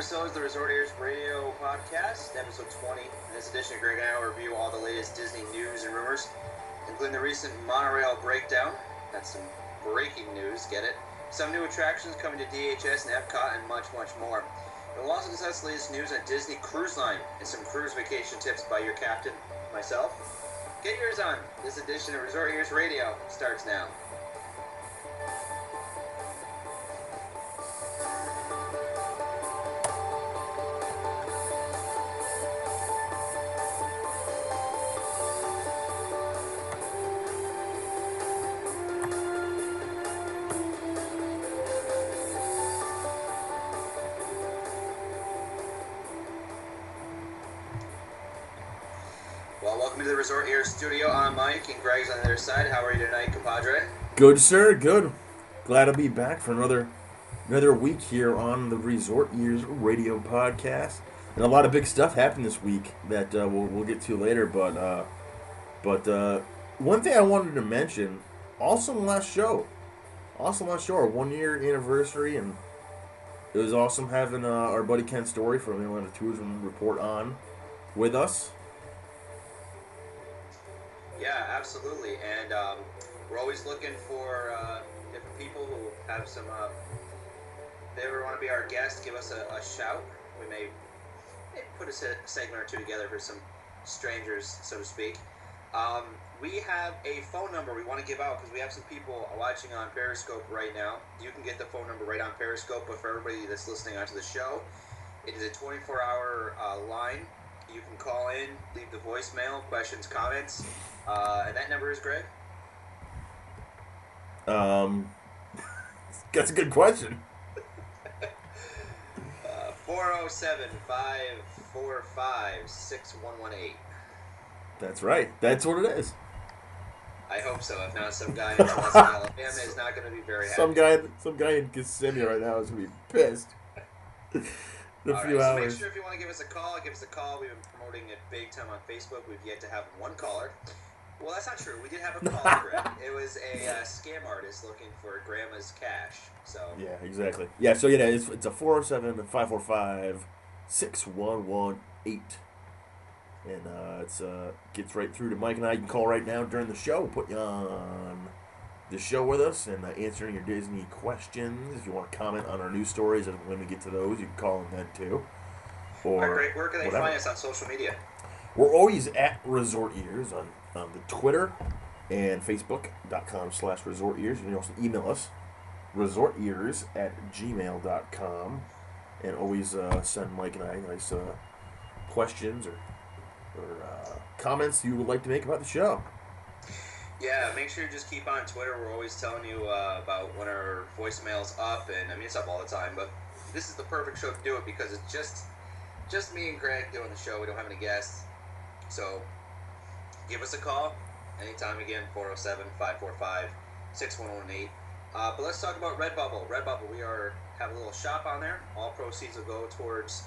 Welcome back to another episode of the Resort Ears Radio Podcast, episode 20. In this edition, Greg and I will review all the latest Disney news and rumors, including the recent monorail breakdown. That's some breaking news, get it? Some new attractions coming to DHS and Epcot, and much, much more. We'll also discuss the latest news on Disney Cruise Line and some cruise vacation tips by your captain, myself. Get yours on. This edition of Resort Ears Radio starts now. Studio. I'm Mike, and Greg's on the other side. How are you tonight, compadre? Good, sir. Good. Glad to be back for another another week here on the Resort Ears Radio Podcast. And a lot of big stuff happened this week that uh, we'll, we'll get to later. But uh, but uh, one thing I wanted to mention, awesome last show, awesome last show, our one year anniversary, and it was awesome having uh, our buddy Ken Story from the Atlanta Tourism Report on with us. Yeah, absolutely. And um, we're always looking for uh, different people who have some. Uh, they ever want to be our guest, give us a, a shout. We may, may put a se- segment or two together for some strangers, so to speak. Um, we have a phone number we want to give out because we have some people watching on Periscope right now. You can get the phone number right on Periscope, but for everybody that's listening onto the show, it is a 24 hour uh, line. You can call in, leave the voicemail, questions, comments. Uh, and that number is Greg. Um, that's a good question. Uh, 407 545 6118. That's right. That's what it is. I hope so. If not, some guy in Alabama is not going to be very happy. Some guy, some guy in Kissimmee right now is gonna be pissed. in a All few right, so make sure if you want to give us a call, give us a call. We've been promoting it big time on Facebook. We've yet to have one caller. Well, that's not true. We did have a caller, Greg. It was a uh, scam artist looking for grandma's cash. So Yeah, exactly. Yeah, so yeah, it's, it's a 407 545 6118. And uh, it's uh, gets right through to Mike and I. You can call right now during the show. Put you on the show with us and uh, answering your Disney questions. If you want to comment on our news stories, and when we get to those, you can call them then too. All Or right, Greg, where can they whatever. find us on social media? We're always at Resort Ears on, on the Twitter and Facebook.com slash Resort Ears. You can also email us, resortears at gmail.com. And always uh, send Mike and I nice uh, questions or, or uh, comments you would like to make about the show. Yeah, make sure you just keep on Twitter. We're always telling you uh, about when our voicemail's up, and I mean it's up all the time. But this is the perfect show to do it because it's just just me and Greg doing the show. We don't have any guests, so give us a call anytime. Again, 407-545-6118. Uh, but let's talk about Redbubble. Redbubble, we are have a little shop on there. All proceeds will go towards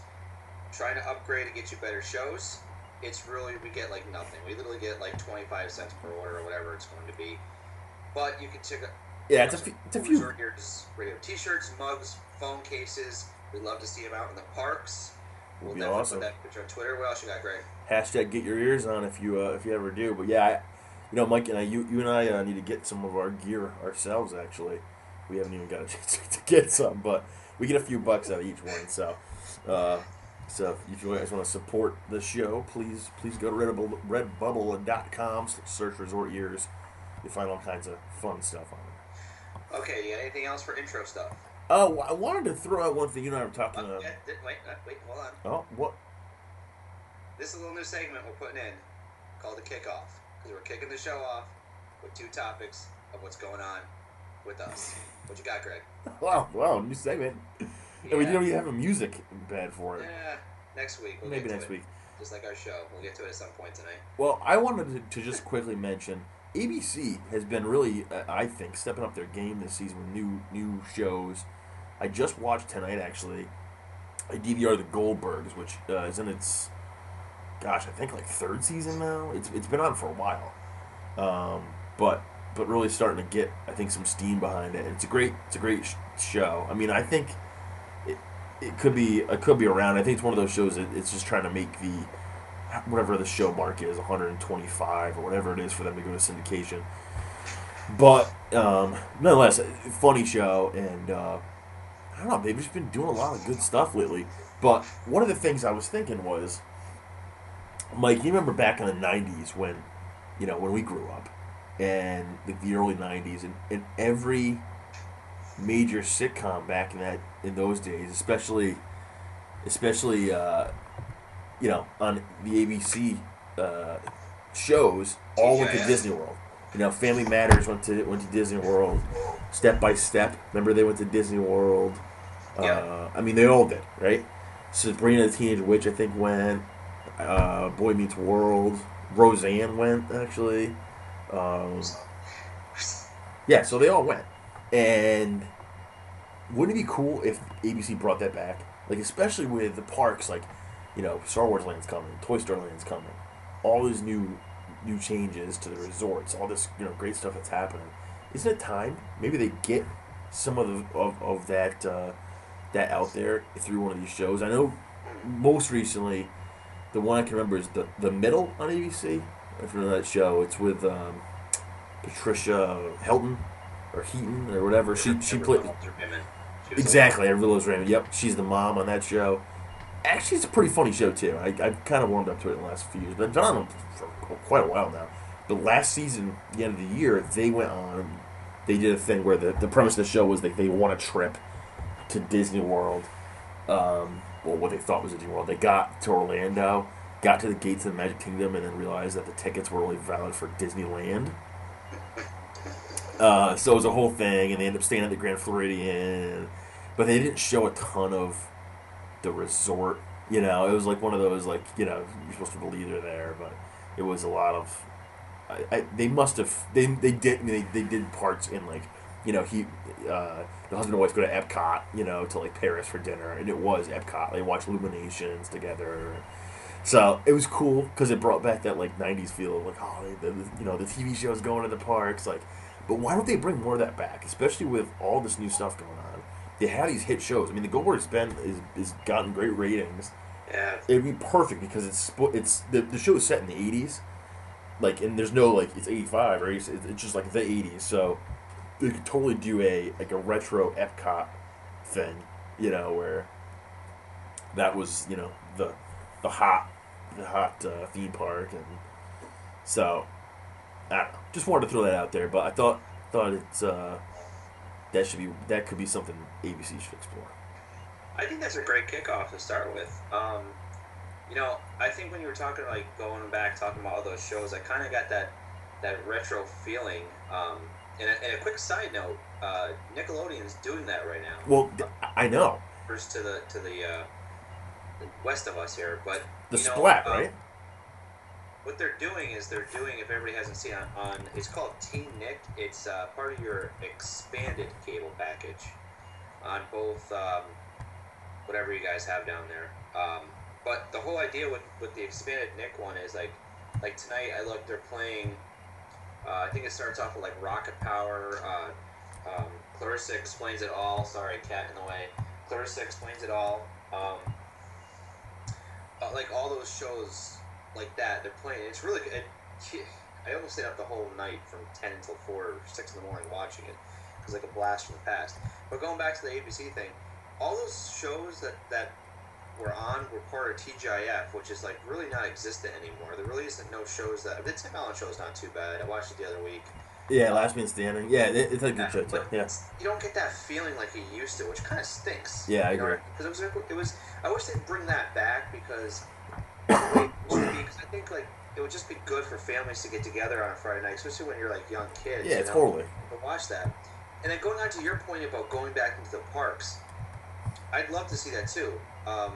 trying to upgrade and get you better shows. It's really we get like nothing. We literally get like twenty five cents per order or whatever it's going to be. But you can check out Yeah, it's a, few, it's a few. Radio t-shirts, mugs, phone cases. We'd love to see them out in the parks. We'll Would be definitely awesome. put that picture on Twitter. What else you got, Greg? Hashtag get your ears on if you uh, if you ever do. But yeah, I, you know, Mike and I, you, you and I uh, need to get some of our gear ourselves. Actually, we haven't even got a chance to get some, but we get a few bucks out of each one. So, uh, so if you guys want to support the show, please please go to Redbubble, redbubble.com, search Resort ears. You find all kinds of fun stuff on it. Okay, you got anything else for intro stuff? Oh, I wanted to throw out one thing. You and I were talking. Uh, yeah, th- wait, uh, wait, hold on. oh, what? This is a little new segment we're putting in called the kickoff because we're kicking the show off with two topics of what's going on with us. What you got, Greg? Wow, wow, new segment. Yeah. And we don't even have a music bed for it. Yeah, next week. We'll Maybe next it. week. Just like our show, we'll get to it at some point tonight. Well, I wanted to, to just quickly mention ABC has been really, uh, I think, stepping up their game this season with new new shows. I just watched tonight actually. I DVR the Goldbergs, which uh, is in its, gosh, I think like third season now. It's it's been on for a while, um, but but really starting to get I think some steam behind it. It's a great it's a great sh- show. I mean, I think it, it could be it could be around. I think it's one of those shows that it's just trying to make the whatever the show mark is 125 or whatever it is for them to go to syndication. But um, nonetheless, funny show, and uh, I don't know. They've just been doing a lot of good stuff lately. But one of the things I was thinking was, Mike, you remember back in the '90s when, you know, when we grew up, and like the early '90s, and, and every major sitcom back in that in those days, especially, especially, uh, you know, on the ABC uh, shows, all went to Disney World. You know, Family Matters went to went to Disney World. Step by Step, remember they went to Disney World. Yeah. Uh, I mean, they all did, right? Sabrina the Teenage Witch, I think, went. Uh, Boy Meets World. Roseanne went actually. Um, yeah, so they all went, and wouldn't it be cool if ABC brought that back? Like, especially with the parks, like, you know, Star Wars Land's coming, Toy Story Land's coming, all these new, new changes to the resorts, all this, you know, great stuff that's happening. Isn't it time? Maybe they get some of the of, of that uh, that out there through one of these shows. I know most recently, the one I can remember is the the middle on ABC. If you know that show, it's with um, Patricia Helton or Heaton or whatever. She she played loved her women. She was exactly. I realized Raymond. Yep, she's the mom on that show. Actually, it's a pretty funny show too. I I've kind of warmed up to it in the last few years, but I've been on them for quite a while now. But last season, the end of the year, they went on. They did a thing where the, the premise of the show was that they won a trip to Disney World. Um, well, what they thought was a Disney World. They got to Orlando, got to the gates of the Magic Kingdom, and then realized that the tickets were only valid for Disneyland. Uh, so it was a whole thing, and they ended up staying at the Grand Floridian, but they didn't show a ton of the resort. You know, it was like one of those like you know you're supposed to believe they're there, but it was a lot of. I, I, they must have they they did they, they did parts in like you know he uh, the husband and wife go to Epcot you know to like Paris for dinner and it was Epcot. They watched Illuminations together. So it was cool because it brought back that like '90s feel of like oh the, the, you know the TV shows going to the parks like but why don't they bring more of that back especially with all this new stuff going on? They have these hit shows. I mean the Go Where It's Been is is gotten great ratings. Yeah. it'd be perfect because it's it's the, the show is set in the 80s like and there's no like it's 85 or 80s it's just like the 80s so they could totally do a like a retro epcot thing you know where that was you know the the hot the hot uh, theme park and so i don't know just wanted to throw that out there but i thought thought it's uh that should be that could be something abc should explore I think that's a great kickoff to start with. Um, you know, I think when you were talking like going back, talking about all those shows, I kind of got that that retro feeling. Um, and, a, and a quick side note, uh, Nickelodeon's doing that right now. well i know First to the to the, uh, west of us here, but the you know, splat um, right What they're doing is they're doing, if everybody hasn't seen on, on it's called Teen Nick. It's uh, part of your expanded cable package on both um, whatever you guys have down there. Um, but the whole idea with, with the expanded Nick one is like, like tonight I look, they're playing. Uh, I think it starts off with like Rocket Power. Uh, um, Clarissa explains it all. Sorry, cat in the way. Clarissa explains it all. Um, uh, like all those shows like that, they're playing. It's really good. It, I almost stayed up the whole night from ten until four or six in the morning watching it. It was like a blast from the past. But going back to the ABC thing, all those shows that that were on we're part of TGIF, which is like really not existent anymore. There really isn't no shows that. The Tim Allen show is not too bad. I watched it the other week. Yeah, Last Man Standing. Yeah, it, it's a good show too. but Yeah, you don't get that feeling like you used to, which kind of stinks. Yeah, I agree. Because it was, it was. I wish they'd bring that back because, because I think like it would just be good for families to get together on a Friday night, especially when you're like young kids. yeah, you know, totally. to watch that. And then going on to your point about going back into the parks, I'd love to see that too. Um,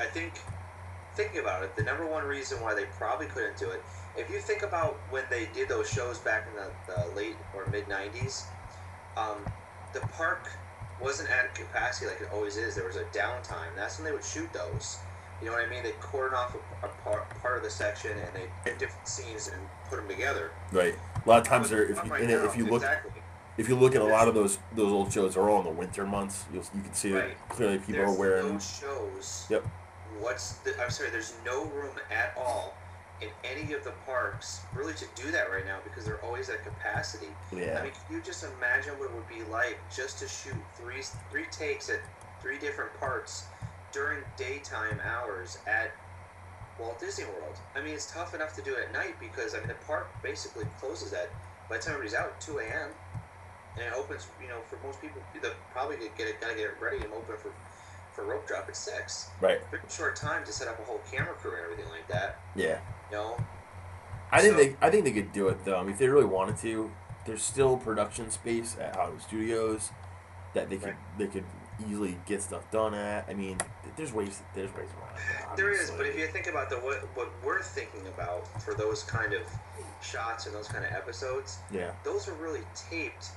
I think thinking about it, the number one reason why they probably couldn't do it, if you think about when they did those shows back in the, the late or mid '90s, um, the park wasn't at capacity like it always is. There was a downtime. That's when they would shoot those. You know what I mean? They cordon off a, a part, part of the section and they did different scenes and put them together. Right. A lot of times, there, if you Right now, if you look, exactly. If you look at a lot of those those old shows, they're all in the winter months. You'll, you can see Right. that clearly people there's are wearing. no shows. Yep. What's the? I'm sorry. There's no room at all in any of the parks really to do that right now because they're always at capacity. Yeah. I mean, can you just imagine what it would be like just to shoot three three takes at three different parts during daytime hours at Walt Disney World? I mean, it's tough enough to do it at night because I mean the park basically closes at by the time everybody's out 2 a.m. and it opens. You know, for most people, the probably get it gotta get it ready and open for for rope drop at six. right. Pretty short time to set up a whole camera crew and everything like that. Yeah. You know, I think they I think they could do it though. I mean, if they really wanted to, there's still production space at Hollywood Studios that they could Right. they could easily get stuff done at. I mean, there's ways there's ways around it. There is, but if you think about the what, what we're thinking about for those kind of shots and those kind of episodes, yeah, those are really taped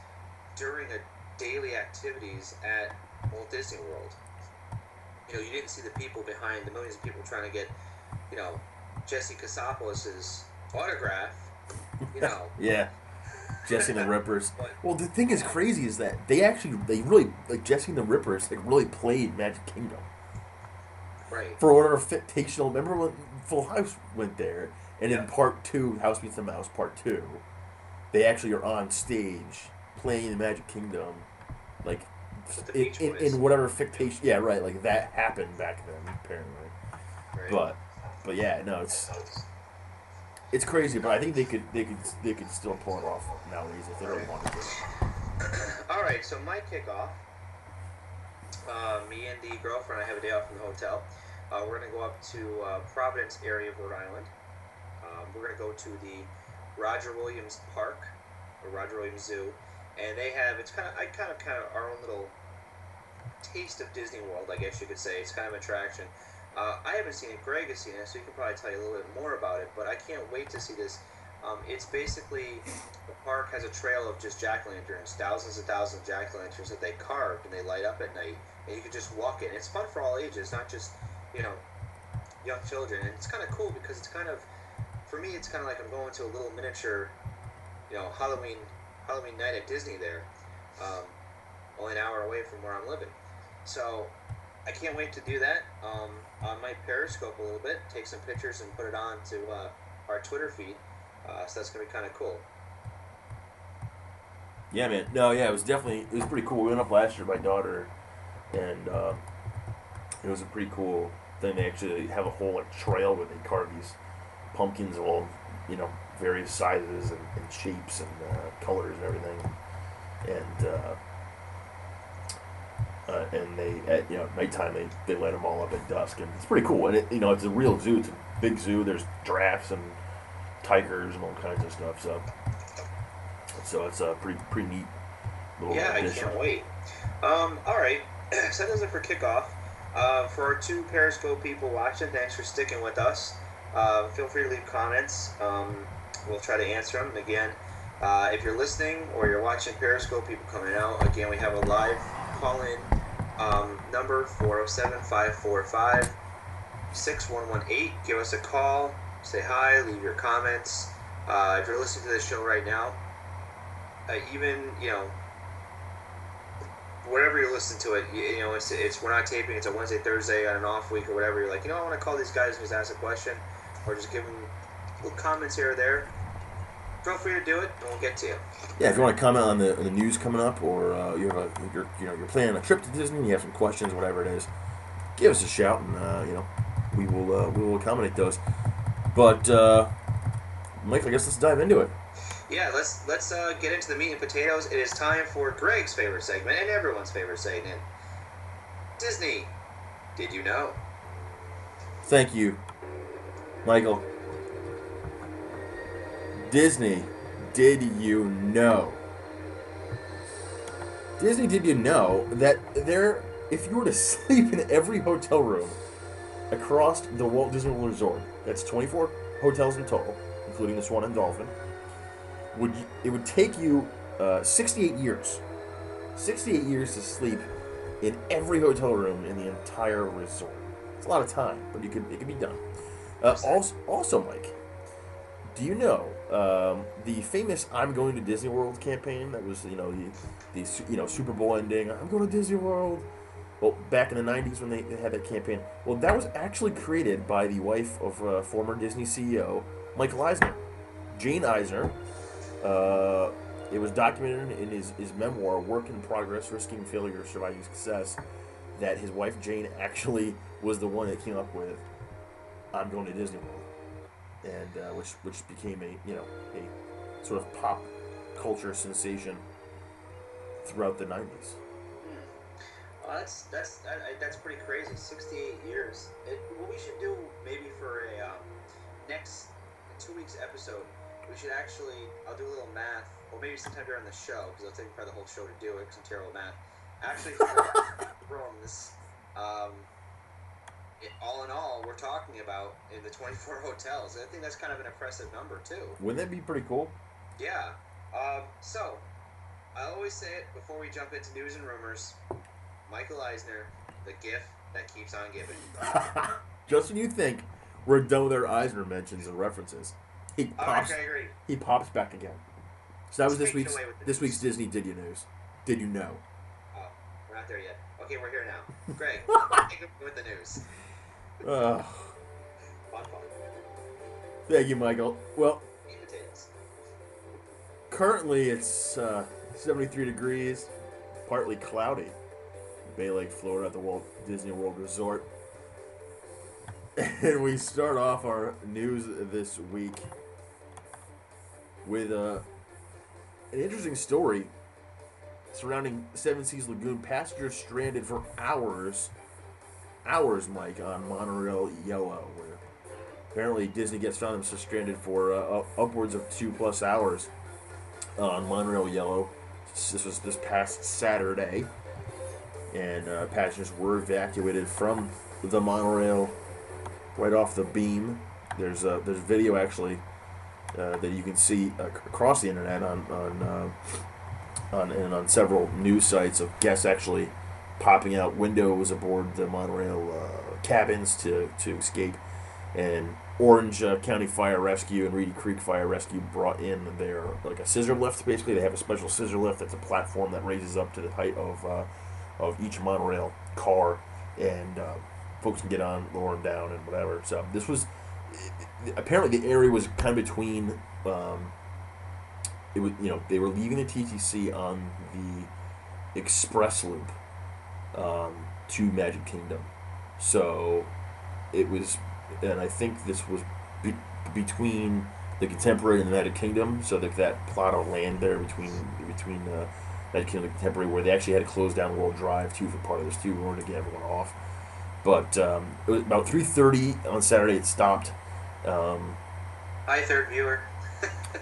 during a daily activities at Walt Disney World. You know, you didn't see the people behind the millions of people trying to get, you know, Jesse Katsopolis' autograph. You know, yeah, Jesse and the Rippers. Well, the thing is crazy is that they actually they really like Jesse and the Rippers like really played Magic Kingdom right, for whatever fictional. Remember when Full House went there, and in part two, House Meets the Mouse, part two, they actually are on stage playing the Magic Kingdom, like in, in, in whatever fictitious. Yeah, right. Like that happened back then, apparently. right. But but yeah, no, it's it's crazy. But I think they could they could they could still pull it off nowadays if they really wanted to. All right, so my kickoff. Uh, me and the girlfriend, I have a day off from the hotel. Uh, we're gonna go up to uh, Providence area of Rhode Island. Um, we're gonna go to the Roger Williams Park, or Roger Williams Zoo, and they have it's kind of I kind of kind of our own little taste of Disney World, I guess you could say. It's kind of an attraction. Uh, I haven't seen it. Greg has seen it, so he can probably tell you a little bit more about it. But I can't wait to see this. Um, it's basically the park has a trail of just jack lanterns, thousands and thousands of jack lanterns that they carved and they light up at night, and you can just walk it. It's fun for all ages, not just you know young children. And it's kind of cool because it's kind of for me, it's kind of like I'm going to a little miniature, you know, Halloween Halloween night at Disney there, um, only an hour away from where I'm living. So I can't wait to do that. Um, I might periscope a little bit, take some pictures, and put it on to uh, our Twitter feed. Uh, so that's gonna be kind of cool. Yeah, man. No, yeah, it was definitely it was pretty cool. We went up last year, my daughter, and uh, it was a pretty cool thing. They actually have a whole like trail where they carve these pumpkins all you know various sizes and, and shapes and uh, colors and everything, and uh, uh, and they at you know nighttime they they light them all up at dusk, and it's pretty cool. And it, you know it's a real zoo. It's a big zoo. There's giraffes and tigers and all kinds of stuff. So so it's a pretty pretty neat little Yeah, I addition. can't wait. Um, all right, so that does it for kickoff. Uh, for our two Periscope people watching, thanks for sticking with us. Uh, feel free to leave comments. Um, we'll try to answer them. Again, uh, if you're listening or you're watching Periscope, people coming out, again, we have a live call in um, number 407 545 6118. Give us a call, say hi, leave your comments. Uh, if you're listening to this show right now, uh, even, you know, wherever you listen to it, you, you know, it's, it's we're not taping. It's a Wednesday, Thursday on an off week or whatever. You're like, you know, I want to call these guys and just ask a question, or just give them little comments here or there. Feel free to do it, and we'll get to you. Yeah, if you want to comment on the, the news coming up, or uh, you have a you're you know you're planning a trip to Disney, and you have some questions, whatever it is, give us a shout, and uh, you know we will uh, we will accommodate those. But uh, Mike, I guess let's dive into it. Yeah, let's let's uh, get into the meat and potatoes. It is time for Greg's favorite segment and everyone's favorite segment. Disney, did you know? Thank you, Michael. Disney, did you know? Disney, did you know that there, if you were to sleep in every hotel room across the Walt Disney World Resort, that's 24 hotels in total, including the Swan and Dolphin, would you, it would take you uh, 68 years, 68 years to sleep in every hotel room in the entire resort. It's a lot of time, but you could it could be done. Uh, also, also, Mike, Do you know um, the famous "I'm going to Disney World" campaign? That was you know the, the you know Super Bowl ending. I'm going to Disney World. Well, back in the '90s when they, they had that campaign. Well, that was actually created by the wife of uh, former Disney CEO Michael Eisner, Jane Eisner. Uh, it was documented in his, his memoir, Work in Progress Risking Failure, Surviving Success, that his wife Jane actually was the one that came up with I'm going to Disney World. And uh, which which became a you know a sort of pop culture sensation throughout the 90s. Well, that's that's that, that's pretty crazy. Sixty-eight years. It, what we should do maybe for a um, next two weeks episode, we should actually I'll do a little math, or maybe sometime during the show because it'll take probably the whole show to do it because I'm terrible at math. Actually, for rooms. Um, all in all, we're talking about in the 24 hotels. I think that's kind of an impressive number too. Wouldn't that be pretty cool? Yeah. Um, so, I always say it before we jump into news and rumors. Michael Eisner, the gift that keeps on giving. Just when you think we're done with our Eisner mentions and references, he right, pops I agree. he pops back again. So that was this week's this week's. Disney Did You News? Did you know? Oh, we're not there yet. Okay, we're here now. Greg, take it with the news. Thank you, Michael. Well, currently it's uh, 73 degrees, partly cloudy. Bay Lake, Florida, at the Walt Disney World Resort. And we start off our news this week with uh, an interesting story surrounding Seven Seas Lagoon. Passengers stranded for hours, hours, Mike, on Monorail Yellow, where apparently Disney gets found themselves stranded for uh, upwards of two plus hours on Monorail Yellow. This was this past Saturday, and uh, passengers were evacuated from the monorail right off the beam. There's a there's video actually uh, that you can see uh, across the internet on on uh, on and on several news sites of guests actually popping out windows aboard the monorail uh, cabins to to escape. And Orange uh, County Fire Rescue and Reedy Creek Fire Rescue brought in their like a scissor lift. Basically, they have a special scissor lift that's a platform that raises up to the height of uh, of each monorail car, and uh, folks can get on, lower them down, and whatever. So this was apparently the area was kind of between. Um, it was you know they were leaving the TTC on the express loop um, to Magic Kingdom, so it was, and I think this was be- between the Contemporary and the Magic Kingdom, so that that plot of land there between between uh, Magic Kingdom and Contemporary, where they actually had to close down World Drive too for part of this too, in order to get everyone off. But um, it was about three thirty on Saturday. It stopped. Um, Hi, third viewer.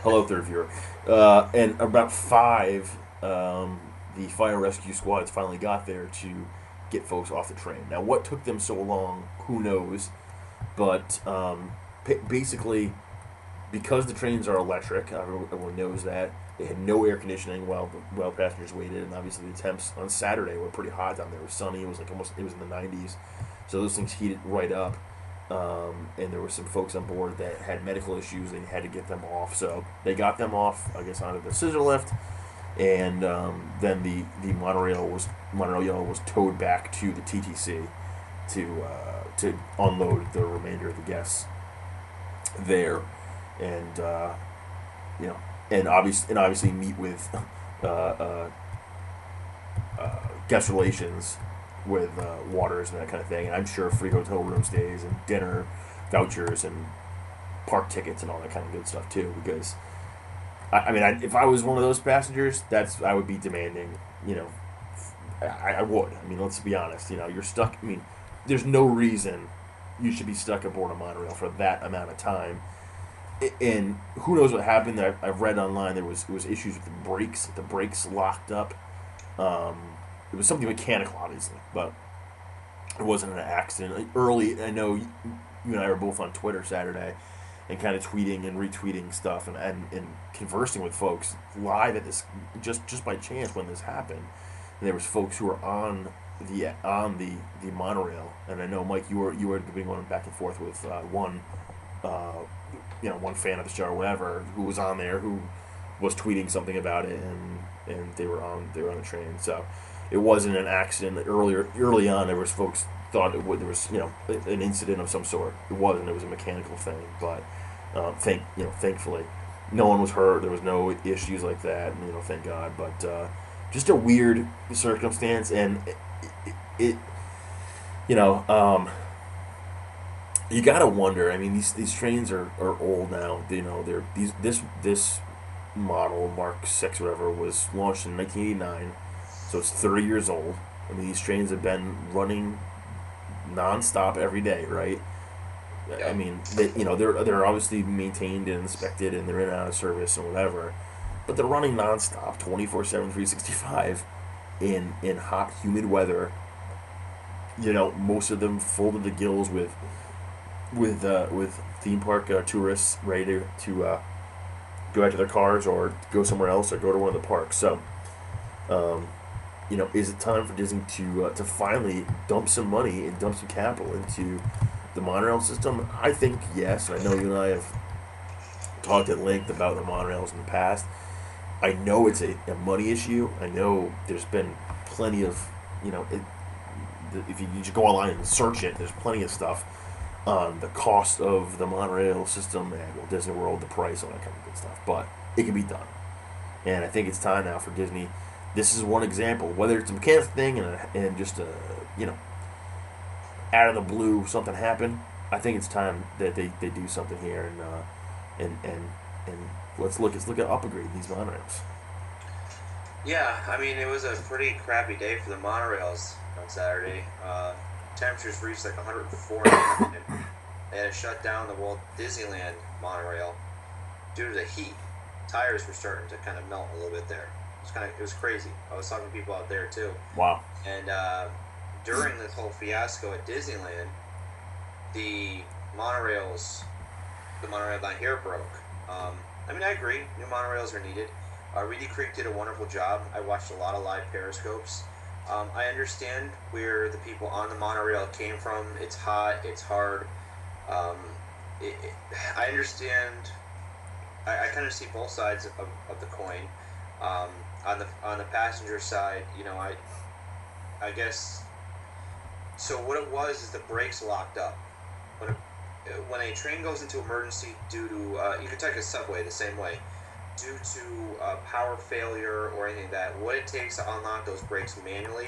hello, third viewer. Uh, and about five, um, the fire rescue squads finally got there to get folks off the train. Now, what took them so long? Who knows? But um, basically, because the trains are electric, everyone everyone knows that they had no air conditioning while while passengers waited, and obviously the temps on Saturday were pretty hot down there. It was sunny. It was like almost it was in the 90s, so those things heated right up. Um, and there were some folks on board that had medical issues and had to get them off. So they got them off, I guess, onto the scissor lift, and um, then the, the monorail was monorail yellow was towed back to the TTC to uh, to unload the remainder of the guests there, and uh, you know, and obviously and obviously meet with uh, uh, uh, guest relations with uh, waters and that kind of thing. And I'm sure free hotel room stays and dinner vouchers and park tickets and all that kind of good stuff too. Because I, I mean, I, if I was one of those passengers, that's I would be demanding. You know, I, I would. I mean, let's be honest. You know, you're stuck. I mean, there's no reason you should be stuck aboard a monorail for that amount of time. And who knows what happened? I've, I've read online there was was issues with the brakes. The brakes locked up. Um, it was something mechanical, obviously, but it wasn't an accident. Early, I know you and I were both on Twitter Saturday, and kind of tweeting and retweeting stuff and, and, and conversing with folks live at this just just by chance when this happened. And there was folks who were on the on the, the monorail, and I know Mike, you were you were going back and forth with uh, one uh, you know, one fan of the show or whatever who was on there who was tweeting something about it, and and they were on they were on the train. So it wasn't an accident. Earlier early on, there was folks thought it would, there was you know an incident of some sort. It wasn't. It was a mechanical thing, but uh, thank you know thankfully no one was hurt. There was no issues like that. And You know, thank God. But uh, just a weird circumstance, and it, it, it you know, um, you gotta wonder. I mean, these these trains are, are old now. You know, they're these this this model Mark Six whatever was launched in 1989, so it's 30 years old. I mean, these trains have been running nonstop every day, right? Yeah. I mean, they, you know, they're they're obviously maintained and inspected, and they're in and out of service and whatever, but they're running nonstop, 24/7, 365, in in hot, humid weather. You know, most of them full to the gills with with uh, with theme park uh, tourists ready to, to uh, go back to their cars or go somewhere else or go to one of the parks. So, um, you know, is it time for Disney to uh, to finally dump some money and dump some capital into the monorail system? I think yes. I know you and I have talked at length about the monorails in the past. I know it's a, a money issue. I know there's been plenty of, you know, it, if you, you just go online and search it, there's plenty of stuff on the cost of the monorail system and Walt Disney World, the price, all that kind of good stuff. But it can be done. And I think it's time now for Disney. This is one example, whether it's a mechanical thing and, a, and just a, you know, out of the blue something happened. I think it's time that they, they do something here and uh, and and and let's look let's look at upgrading these monorails. Yeah, I mean it was a pretty crappy day for the monorails on Saturday. Uh, temperatures reached like 104. and they had to shut down the Walt Disneyland monorail due to the heat. Tires were starting to kind of melt a little bit there. It was kind of it was crazy. I was talking to people out there too. Wow. And uh, during this whole fiasco at Disneyland, the monorails, the monorail line here broke. Um, I mean, I agree. New monorails are needed. Uh, Reedy Creek did a wonderful job. I watched a lot of live periscopes. Um, I understand where the people on the monorail came from. It's hot. It's hard. Um, it, it, I understand. I, I kind of see both sides of, of the coin. Um, on the on the passenger side, you know, I I guess. So what it was is the brakes locked up. When a, when a train goes into emergency due to uh, you can take a subway the same way due to uh, power failure or anything like that, what it takes to unlock those brakes manually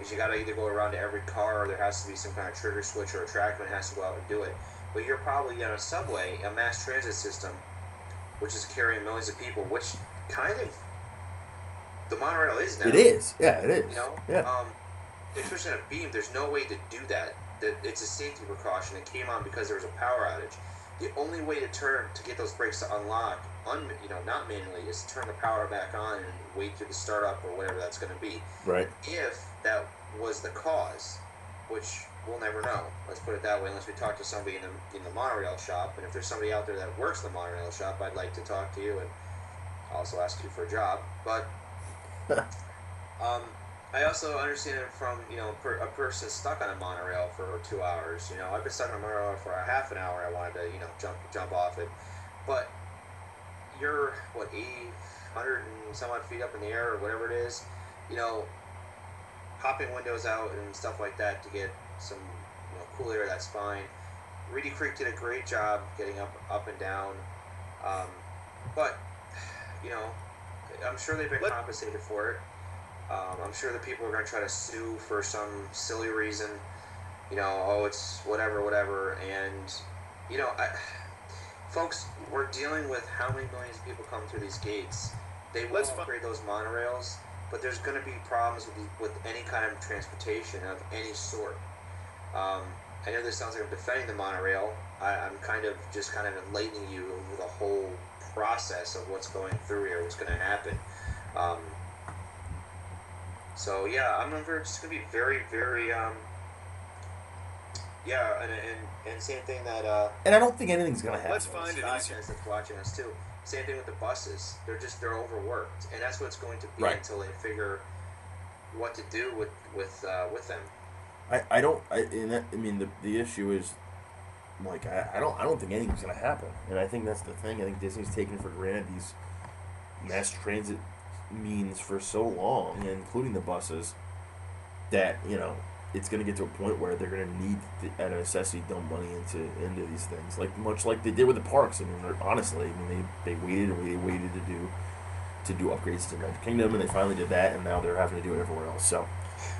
is you got to either go around to every car or there has to be some kind of trigger switch or a trackman has to go out and do it. But you're probably on a subway, a mass transit system, which is carrying millions of people, which kind of the monorail is now. It is. Yeah, it is. You know, Yeah. um, especially on a beam, there's no way to do that. That it's a safety precaution. It came on because there was a power outage. The only way to turn to get those brakes to unlock, un, you know, not manually, is to turn the power back on and wait through the startup or whatever that's going to be. Right. If that was the cause, which we'll never know. Let's put it that way, unless we talk to somebody in the in the monorail shop. And if there's somebody out there that works the monorail shop, I'd like to talk to you and also ask you for a job. But um, I also understand it from you know per, a person stuck on a monorail for two hours. You know, I've been stuck on a monorail for a half an hour. I wanted to you know jump jump off it, but you're what 80, 100 and some odd feet up in the air or whatever it is. You know, popping windows out and stuff like that to get some you know cool air. That's fine. Reedy Creek did a great job getting up up and down, um, but you know, I'm sure they've been compensated for it. Um, I'm sure the people are going to try to sue for some silly reason. You know, oh, it's whatever, whatever. And, you know, I, folks, we're dealing with how many millions of people come through these gates. They will Let's upgrade those monorails, but there's going to be problems with, the, with any kind of transportation of any sort. Um, I know this sounds like I'm defending the monorail. I, I'm kind of just kind of enlightening you over the whole process of what's going through here, what's going to happen. Um, so yeah, I'm just gonna be very, very um. Yeah, and and, and same thing that uh. And I don't think anything's gonna happen. Let's find podcast easier. that's watching us too. Same thing with the buses. They're just they're overworked, and that's what's going to be Right. until they figure what to do with with uh, with them. I, I don't I and that, I mean the the issue is like I, I don't I don't think anything's gonna happen, and I think that's the thing. I think Disney's taken for granted these mass transit means for so long, including the buses, that you know it's going to get to a point where they're going to need, to, at a necessity, dump money into into these things, like much like they did with the parks. I mean, honestly, I mean they, they waited and they waited to do to do upgrades to Magic Kingdom, and they finally did that, and now they're having to do it everywhere else. So,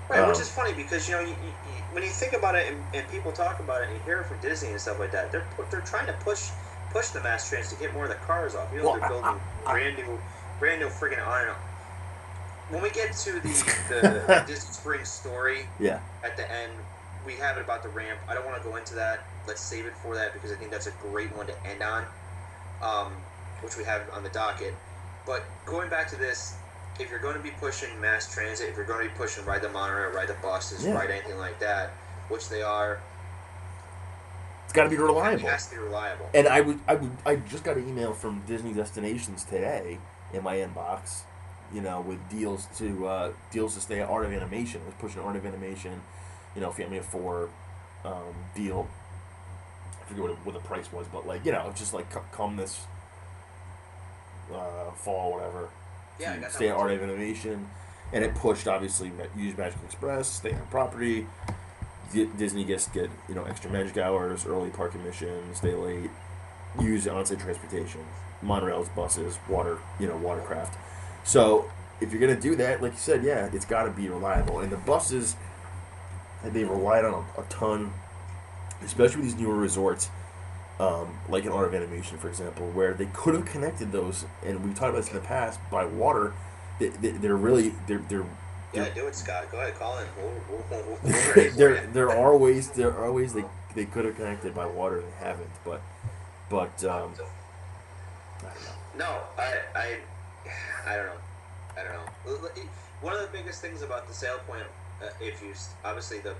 right, um, which is funny because you know you, when you think about it and, and, people talk about it, and you hear it from Disney and stuff like that, they're they're trying to push push the mass transit to get more of the cars off. You know, well, they're building I, I, brand new brand new freaking on and when we get to the the Disney Springs story, yeah, at the end we have it about the ramp. I don't want to go into that. Let's save it for that because I think that's a great one to end on, um, which we have on the docket. But going back to this, if you're going to be pushing mass transit, if you're going to be pushing ride the monorail, ride the buses, Yeah. ride anything like that, which they are, it's got to be reliable. it has to be reliable. And I would, I would, I just got an email from Disney Destinations today in my inbox, you know, with deals to uh, deals to stay at Art of Animation. I was pushing Art of Animation, you know, family of four um, deal. I forget what, what the price was, but like you know, just like c- come this uh, fall, whatever. Yeah, to stay at Art of Animation, and it pushed obviously use Magical Express, stay on property. Di- Disney gets get you know extra magic hours, early park admission, stay late, use on-site transportation, monorails, buses, water, you know, watercraft. So if you're gonna do that, like you said, yeah, it's got to be reliable. And the buses, they relied on a, a ton, especially with these newer resorts, um, like an Art of Animation, for example, where they could have connected those, and we've talked about this in the past by water. They, they, they're really they're they're Yeah, do it, Scott. Go ahead, call. We'll, we'll, we'll, there there are ways there are ways they they could have connected by water they haven't but but um, I don't know. No, I, I, I don't know. I don't know. One of the biggest things about the sale point, uh, if you obviously the,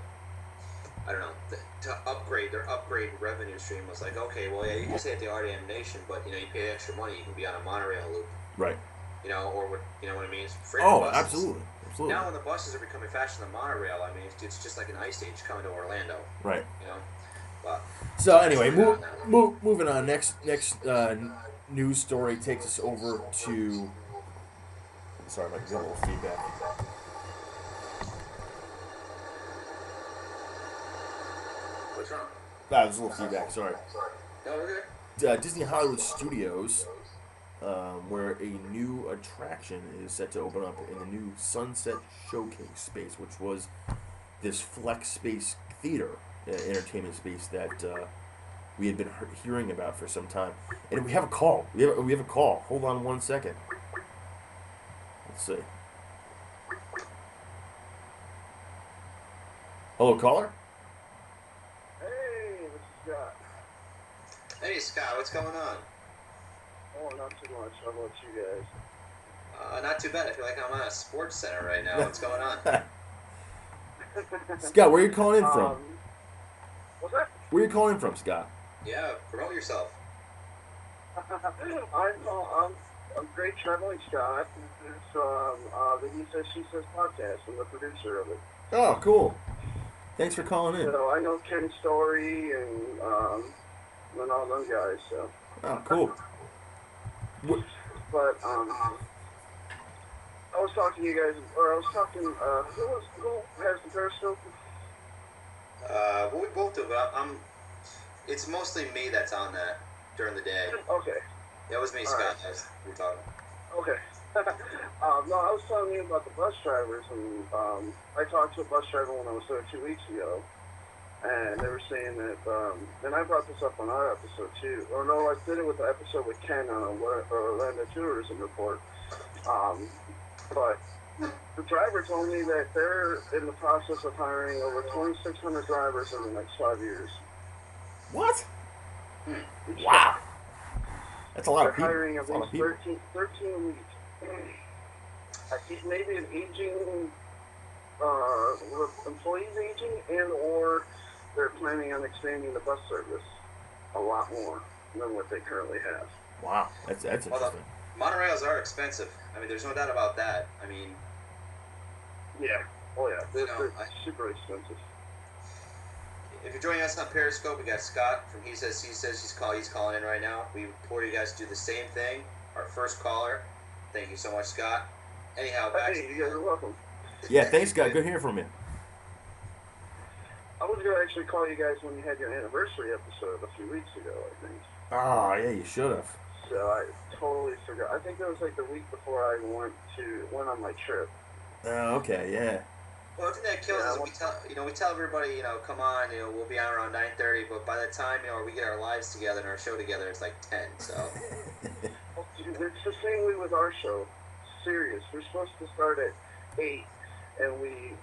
I don't know, the, to upgrade their upgrade revenue stream was like, okay, well, yeah, you can stay at the Art Nation, but you know, you pay extra money, you can be on a monorail loop, right. You know, or what, you know what I mean? Oh buses. absolutely absolutely. Now when the buses are becoming faster than the monorail, I mean, it's, it's just like an ice age coming to Orlando, right. You know. But so anyway move, move, moving on next next uh, news story takes us over to sorry got a little feedback ah, there's a little feedback sorry uh, Disney Hollywood Studios, um, where a new attraction is set to open up in the new Sunset Showcase space, which was this flex space theater uh, entertainment space that uh, we had been he- hearing about for some time. And we have a call. We have, we have a call. Hold on one second. Let's see. Hello, caller. Hey, this is Scott. Hey Scott, what's going on? Oh, not too much. How about you guys? Uh, not too bad. I feel like I'm on a sports center right now. What's going on? Scott, where are you calling in from? Um, what's that? Where are you calling in from, Scott? Yeah, promote yourself. I'm, uh, I'm, I'm Great Traveling Scott. It's um, uh, the He Says, She Says podcast. I'm the producer of it. Oh, cool. Thanks for calling in. So I know Ken Story and, um, and all them guys, so. Oh, cool. What, But, um, I was talking to you guys, or I was talking, uh, who was, who has the Periscope? Uh, well, we both do, but I'm. It's mostly me that's on that during the day. Okay. That was me, All Scott. right. That's we were talking. Okay. um, no, I was telling you about the bus drivers, and um, I talked to a bus driver when I was there two weeks ago, and they were saying that, um, and I brought this up on our episode too, or no, I did it with the episode with Ken on Orlando Tourism Report, um, but the driver told me that they're in the process of hiring over 2,600 drivers in the next five years. what? Wow. That's a lot They're of people. hiring at That's a lot least of 13, 13 a week. I think maybe an aging, uh, employees aging, and or they're planning on expanding the bus service a lot more than what they currently have. Wow. That's that's Hold on. interesting. Monorails are expensive. I mean, there's no doubt about that. I mean, Yeah. Oh yeah. They're, No, they're I- super expensive. if you're joining us on Periscope, we got Scott from He Says She Says. He's call he's calling in right now. We implore you guys to do the same thing. Our first caller. Thank you so much, Scott. Anyhow, back. Hey, you guys are welcome. Yeah, thanks, Scott. Good hearing from you. I was gonna actually call you guys when you had your anniversary episode a few weeks ago, I think. Oh, yeah, you should have. So I totally forgot. I think it was like the week before I went to went on my trip. Oh, okay, yeah. Well, the thing that kills Yeah, us, I we tell you know we tell everybody you know come on you know we'll be on around nine thirty, but by the time you know we get our lives together and our show together, it's like ten. So Well, It's the same way with our show. Serious. We're supposed to start at eight, and we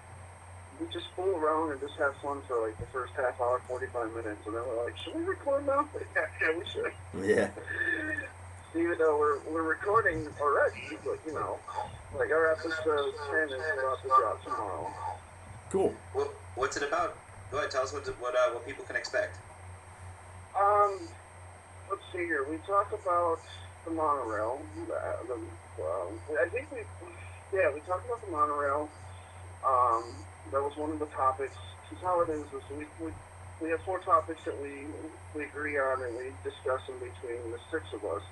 we just fool around and just have fun for like the first half hour, forty five minutes, and then we're like, should we record now? yeah, yeah, we should. yeah. Even though we're we're recording already, but you know, like our episode ten is about to drop tomorrow. Cool. what, what's it about? Go ahead, tell us what what uh, what people can expect. Um, let's see here. We talk about the monorail. Uh, the, well, I think we, yeah, we talked about the monorail. Um, that was one of the topics. Is how it is this week. We, we have four topics that we we agree on and we discuss in between the six of us.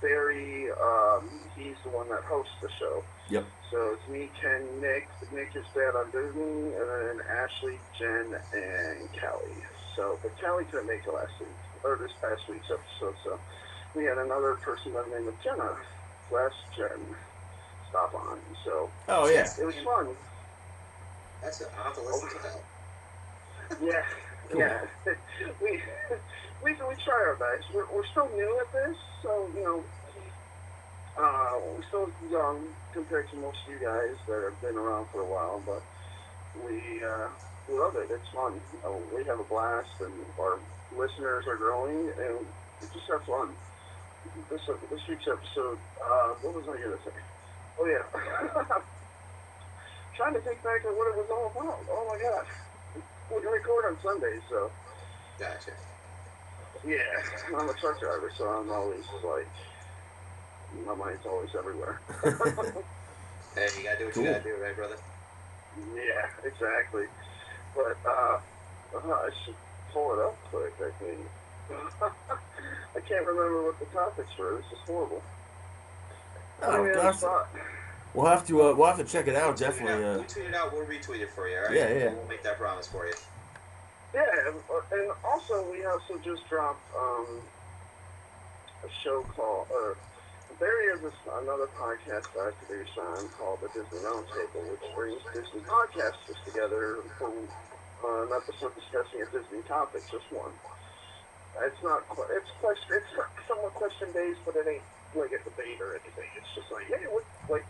Barry, um, he's the one that hosts the show. Yep. So it's me, Ken, Nick. Nick is dad on Disney, and then Ashley, Jen, and Callie. So, but Callie couldn't make it last week, or this past week's episode. So we had another person by the name of Jenna, last Jen, stop on. So Oh, yeah. it was fun. That's it. Have to listen to that. Yeah, yeah. we we we try our best. We're we're still new at this, so you know, uh, we're still young compared to most of you guys that have been around for a while. But we uh, we love it. It's fun. Uh, we have a blast, and our listeners are growing, and we just have fun. This this week's episode. Uh, what was I gonna say? Oh yeah. Trying to think back at what it was all about. Oh my gosh we can record on Sundays, so Gotcha. yeah. I'm a truck driver, so I'm always like, my mind's always everywhere. Hey, you gotta do what Cool. you gotta do, right, brother? yeah, exactly. But uh, uh, I should pull it up quick. I think. I can't remember what the topics were. This is horrible. Oh, Put me on the gosh. Spot. We'll have to uh, we'll have to check it out. Tweet it Definitely. out. Uh, We tweet it out. We'll retweet it for you. All right. Yeah, yeah. We'll make that promise for you. Yeah, and, and also we also just dropped um, a show called, or there is this, another podcast that I produce on called the Disney Roundtable, which brings Disney podcasters together for uh, an episode discussing a Disney topic, just one. It's not, que- it's question, it's somewhat question based, but it ain't like a debate or anything. It's just like, hey, what, like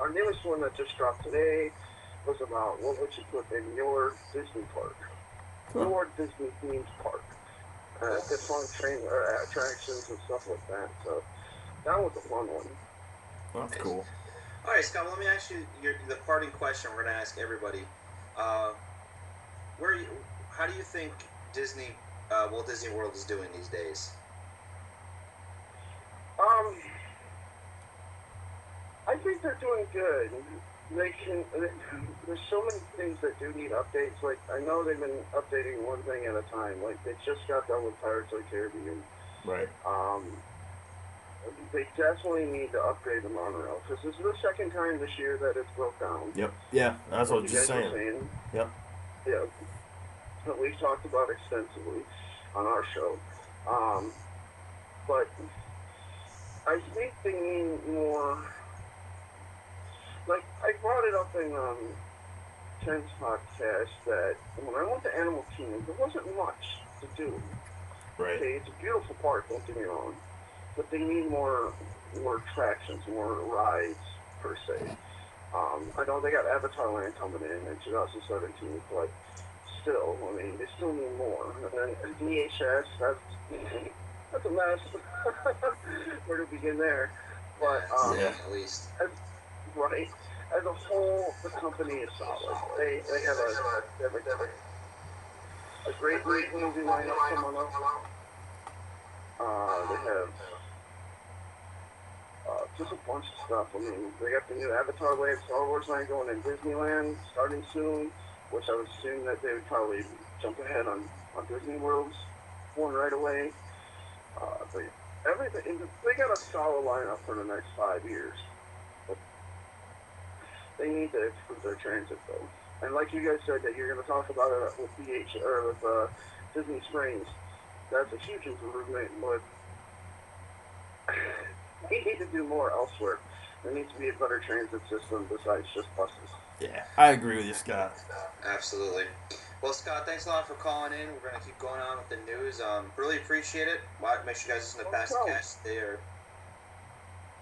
our newest one that just dropped today was about what would you put in your Disney park your Disney themed park. Uh, different train uh, attractions and stuff like that. So that was a fun one. that's cool. All right, Scott. Let me ask you your, the parting question. We're gonna ask everybody. Uh, where, you, how do you think Disney, uh, Walt Disney World is doing these days? Um, I think they're doing good. They can. There's so many things that do need updates. Like I know they've been updating one thing at a time. Like they just got done with Pirates of the Caribbean. Right. Um, they definitely need to upgrade the monorail because this is the second time this year that it's broke down. Yep. Yeah. That's what I was you just guys were saying. Yep. Yeah. That we've talked about extensively on our show. Um, but I think they need more. Like, I brought it up in um, Ken's podcast that when I went to Animal Kingdom, there wasn't much to do. Right. Okay, it's a beautiful park, don't get me wrong. But they need more more attractions, more rides per se. Um, I know they got Avatar Land coming in in 2017, but still, I mean, they still need more. And then DHS, that's that's a mess. Where to begin there? But um, Yeah. At least. Right, as a whole, the company is solid. They they have a they a, a, great movie lineup coming up. Uh, they have uh, just a bunch of stuff. I mean, they got the new Avatar Land, Star Wars line going in Disneyland starting soon, which I would assume that they would probably jump ahead on on Disney World's one right away. Uh, they, everything, they got a solid lineup for the next five years. But they need to improve their transit though. And like you guys said, that you're going to talk about it with BH or with uh, Disney Springs. That's a huge improvement, but we need to do more elsewhere. There needs to be a better transit system besides just buses. Yeah, I agree with you, Scott. Absolutely. Well, Scott, thanks a lot for calling in. We're going to keep going on with the news. Um, really appreciate it. Make sure you guys listen to No Past problem. There.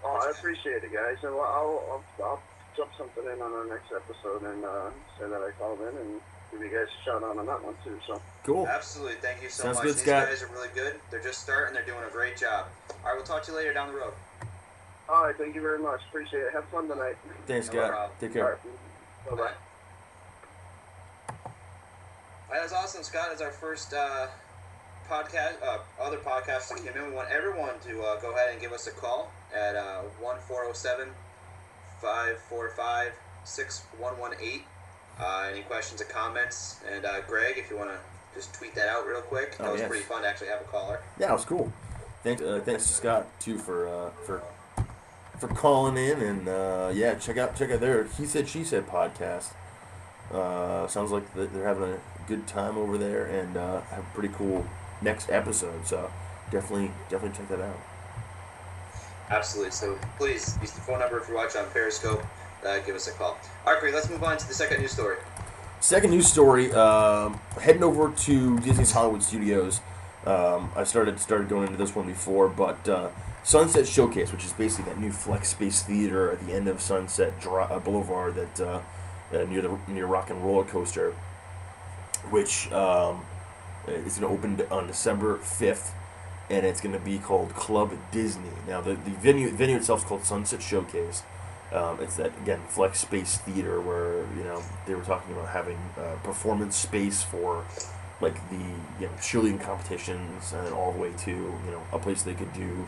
Oh, I appreciate it, guys. And I'll, I'll, I'll jump something in on our next episode and uh, say that I called in and give you guys a shout out on that one too. So, Cool. Absolutely. Thank you so Sounds much. good, These Scott. guys are really good. They're just starting. They're doing a great job. All right, we'll talk to you later down the road. all right, thank you very much. Appreciate it. Have fun tonight. Thanks, No Scott. problem. Take care. right. Bye bye. That was awesome, Scott. Is our first uh, podcast, uh, other podcast that came in. We want everyone to uh, go ahead and give us a call at uh, 1407 545 6118. Uh, Any questions or comments? And uh, Greg, if you want to just tweet that out real quick. That Oh, was yes. pretty fun to actually have a caller. Yeah, it was cool. Thanks, uh, thanks to Scott too for uh, for for calling in and uh, yeah, check out check out their he said she said podcast. Uh, sounds like they're having a good time over there and uh, have a pretty cool next episode. So definitely definitely check that out. Absolutely. So please use the phone number if you're watching on Periscope. Uh, give us a call. All right, Greg, let's move on to the second news story. Second news story. Um, heading over to Disney's Hollywood Studios. Um, I started started going into this one before, but uh, Sunset Showcase, which is basically that new flex space theater at the end of Sunset uh, Boulevard, that uh, uh, near the near Rock and Roller Coaster, which um, is going to open on December fifth, and it's going to be called Club Disney. Now the, the venue venue itself is called Sunset Showcase. Um, it's that again flex space theater where you know they were talking about having uh, performance space for like the you know cheerleading competitions and all the way to you know a place they could do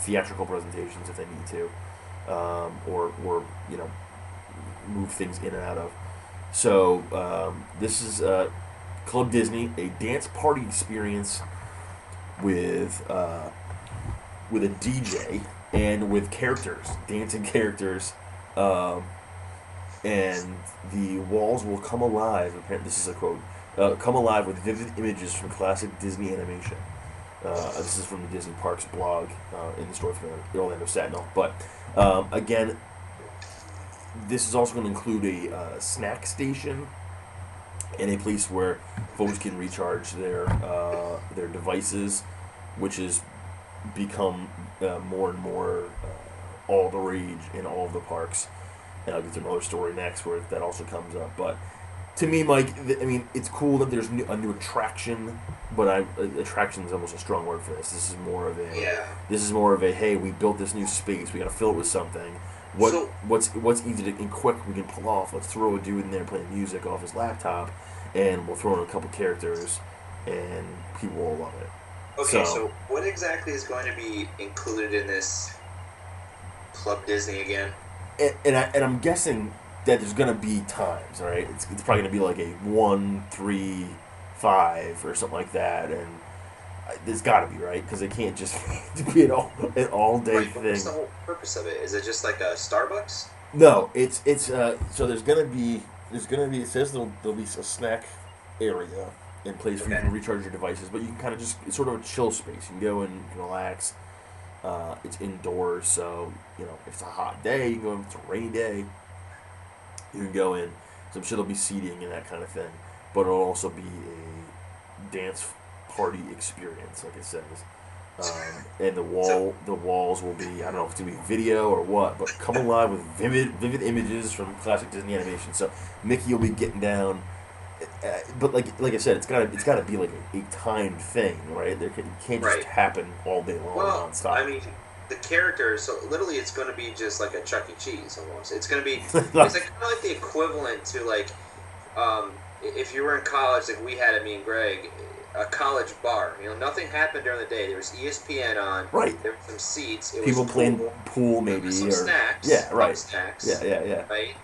theatrical presentations if they need to, um, or or you know move things in and out of. So um, this is uh, Club Disney, a dance party experience with uh, with a DJ and with characters, dancing characters, um, and the walls will come alive. apparent- This is a quote: uh, "Come alive with vivid images from classic Disney animation." Uh, this is from the Disney Parks blog uh, in the story from the Orlando Sentinel. But um, again, this is also going to include a uh, snack station and a place where folks can recharge their uh, their devices, which has become uh, more and more uh, all the rage in all of the parks. And I'll get to another story next where that also comes up. But to me, Mike, th- I mean, it's cool that there's new, a new attraction, but I uh, attraction is almost a strong word for this. This is more of a Yeah. this is more of a hey, we built this new space, we got to fill it with something. What So- what's what's easy to and quick we can pull off? Let's throw a dude in there playing music off his laptop, and we'll throw in a couple characters, and people will love it. Okay, So- so, what exactly is going to be included in this Club Disney again? And, and I and I'm guessing that there's gonna be times, all right? It's, it's probably gonna be like a one, three, five, or something like that, and I- there's got to be right because it can't just be an all an all day Right, thing. what's the whole purpose of it? Is it just like a Starbucks? No, it's it's uh, so there's gonna be there's gonna be it says there'll, there'll be a snack area in place where you Okay. can recharge your devices, but you can kind of just it's sort of a chill space. You can go and you can relax. Uh, it's indoors, so you know if it's a hot day, you can go. If it's a rainy day, you can go in. So I'm sure there'll be seating and that kind of thing, but it'll also be a dance party experience, like it says. Um, and the wall, the walls will be I don't know if it's gonna be video or what, but come alive with vivid, vivid images from classic Disney animation. So Mickey will be getting down, uh, but like like I said, it's gotta it's gotta be like a, a timed thing, right? There can, it can't just Right. happen all day long, Well, nonstop. I mean, the characters. So literally, it's going to be just like a Chuck E. Cheese almost. It's going to be. it's like kind of like the equivalent to like, um, if you were in college, like we had at me and Greg, a college bar. You know, nothing happened during the day. There was ESPN on. right. There were some seats. It People was playing pool, pool maybe some or snacks. yeah, right. Snacks. Yeah, yeah, yeah. Right.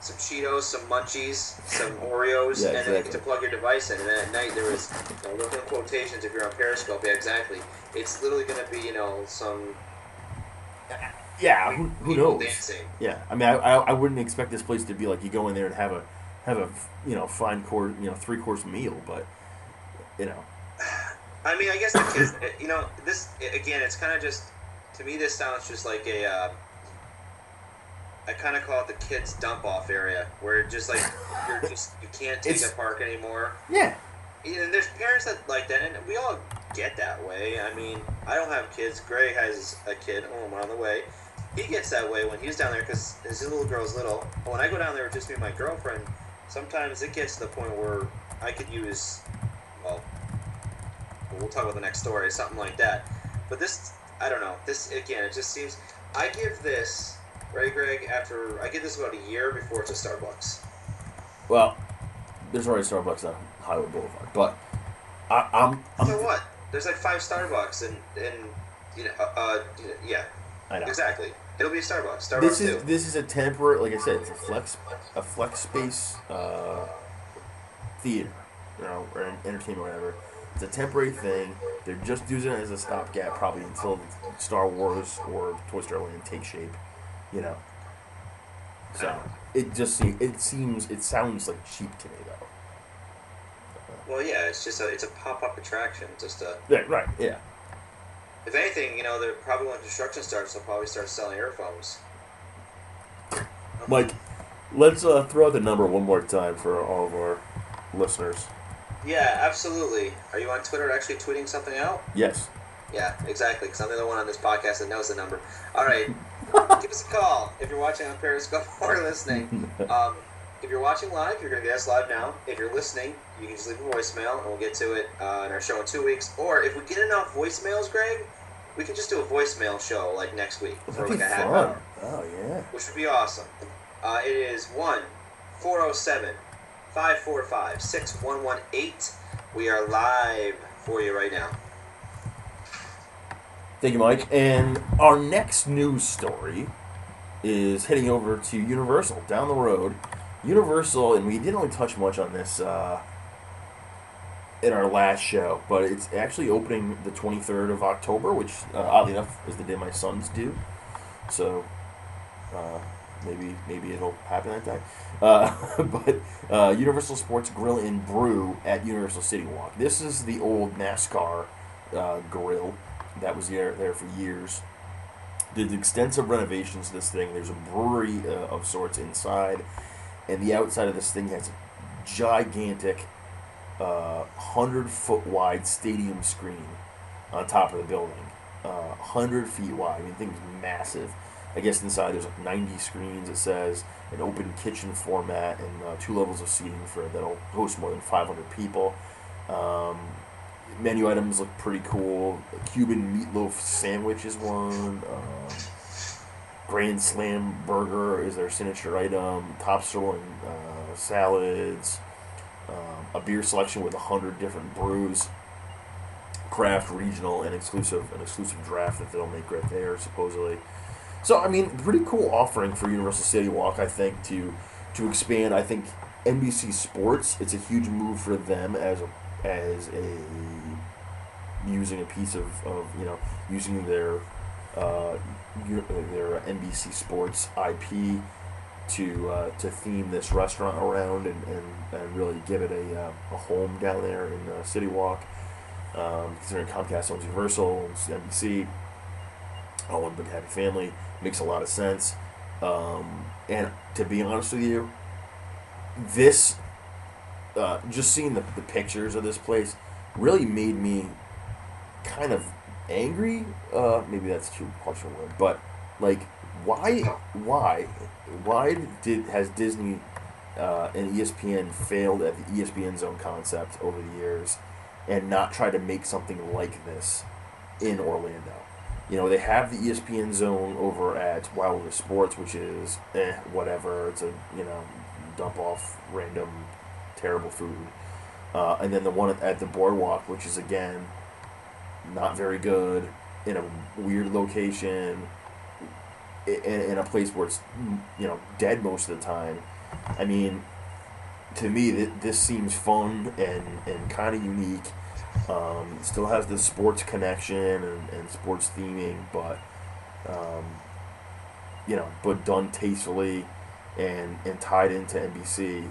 some Cheetos, some Munchies, some Oreos, Yeah, and then you get to plug your device in. And then at night there was, you know, quotations if you're on Periscope. Yeah, exactly. It's literally going to be, you know, some Yeah, who, who knows? dancing. Yeah, I mean, I, I, I wouldn't expect this place to be like you go in there and have a have a you know fine course you know three course meal, but you know I mean, I guess the kids, you know, this again, it's kind of just to me. This sounds just like a. Uh, I kind of call it the kids dump off area, where just like you're just you can't take It's- a park anymore. yeah And there's parents that like that, and we all get that way. I mean, I don't have kids. Gray has a kid home on the way. He gets that way when he's down there because his little girl's little. But when I go down there with just me and my girlfriend, sometimes it gets to the point where I could use, well, we'll talk about the next story, something like that. But this, I don't know. This again, it just seems. I give this, right, Greg? After I give this about a year before it's a Starbucks. well there's already Starbucks on Hollywood Boulevard, but I, I'm I'm So what? There's like five Starbucks and and you know, uh, uh yeah, I know. exactly. It'll be a Starbucks. Starbucks This too. is this is a temporary, like I said, it's a flex a flex space uh, theater, you know, or entertainment, or whatever. It's a temporary thing. They're just using it as a stopgap, probably until Star Wars or Toy Story Land take shape, you know. So it just seems it seems it sounds like cheap to me though. well, yeah, it's just a it's a pop up attraction. Just a Yeah, right. Yeah. if anything, you know, they're probably when construction starts, they'll probably start selling earphones. Mike, let's uh, throw out the number one more time for all of our listeners. Yeah, absolutely. Are you on Twitter actually tweeting something out? Yes. Yeah, exactly. Because I'm the only one on this podcast that knows the number. All right, give us a call if you're watching on Periscope or listening. Um, if you're watching live, you're going to get us live now. If you're listening, you can just leave a voicemail and we'll get to it uh, in our show in two weeks. Or if we get enough voicemails, Greg, we can just do a voicemail show like next week for like be a half fun. hour, Oh yeah. which would be awesome. Uh, it is 1 407 545 6118. We are live for you right now. Thank you, Mike. And our next news story is heading over to Universal down the road. Universal, and we didn't really touch much on this uh, in our last show, but it's actually opening the 23rd of October, which, uh, oddly enough, is the day my son's due. So uh, maybe maybe it'll happen that day. Uh, but uh, Universal Sports Grill and Brew at Universal City Walk. This is the old NASCAR uh, grill that was there there for years. Did extensive renovations to this thing. There's a brewery uh, of sorts inside, and the outside of this thing has a gigantic, uh, hundred foot wide stadium screen on top of the building, uh, hundred feet wide. I mean, the thing's massive. I guess inside there's like 90 screens. It says an open kitchen format and uh, two levels of seating for that'll host more than 500 people. Um, menu items look pretty cool. A Cuban meatloaf sandwich is one. Um, Grand Slam burger is their signature item. Top sirloin uh, salads. Um, a beer selection with a hundred different brews. Craft, regional, and exclusive, an exclusive draft that they'll make right there, supposedly. So I mean, pretty cool offering for Universal City Walk. I think to to expand. I think NBC Sports. It's a huge move for them as a as a using a piece of, of you know using their uh, their NBC Sports IP to uh, to theme this restaurant around and, and, and really give it a, uh, a home down there in uh, City Walk. Um, considering Comcast owns Universal, owns NBC, all one big happy family, makes a lot of sense. Um, and to be honest with you, this uh, just seeing the, the pictures of this place really made me kind of angry. Uh, maybe that's too harsh a word, but like, why, why, why did has Disney uh, and ESPN failed at the ESPN Zone concept over the years, and not try to make something like this in Orlando? You know, they have the ESPN Zone over at Wilder Sports, which is eh, whatever. It's a you know dump off random terrible food. Uh, and then the one at the boardwalk, which is again not very good in a weird location, in, in a place where it's you know dead most of the time. I mean, to me, th- this seems fun and, and kind of unique. Um, still has the sports connection and, and sports theming, but um, you know, but done tastefully and and tied into NBC.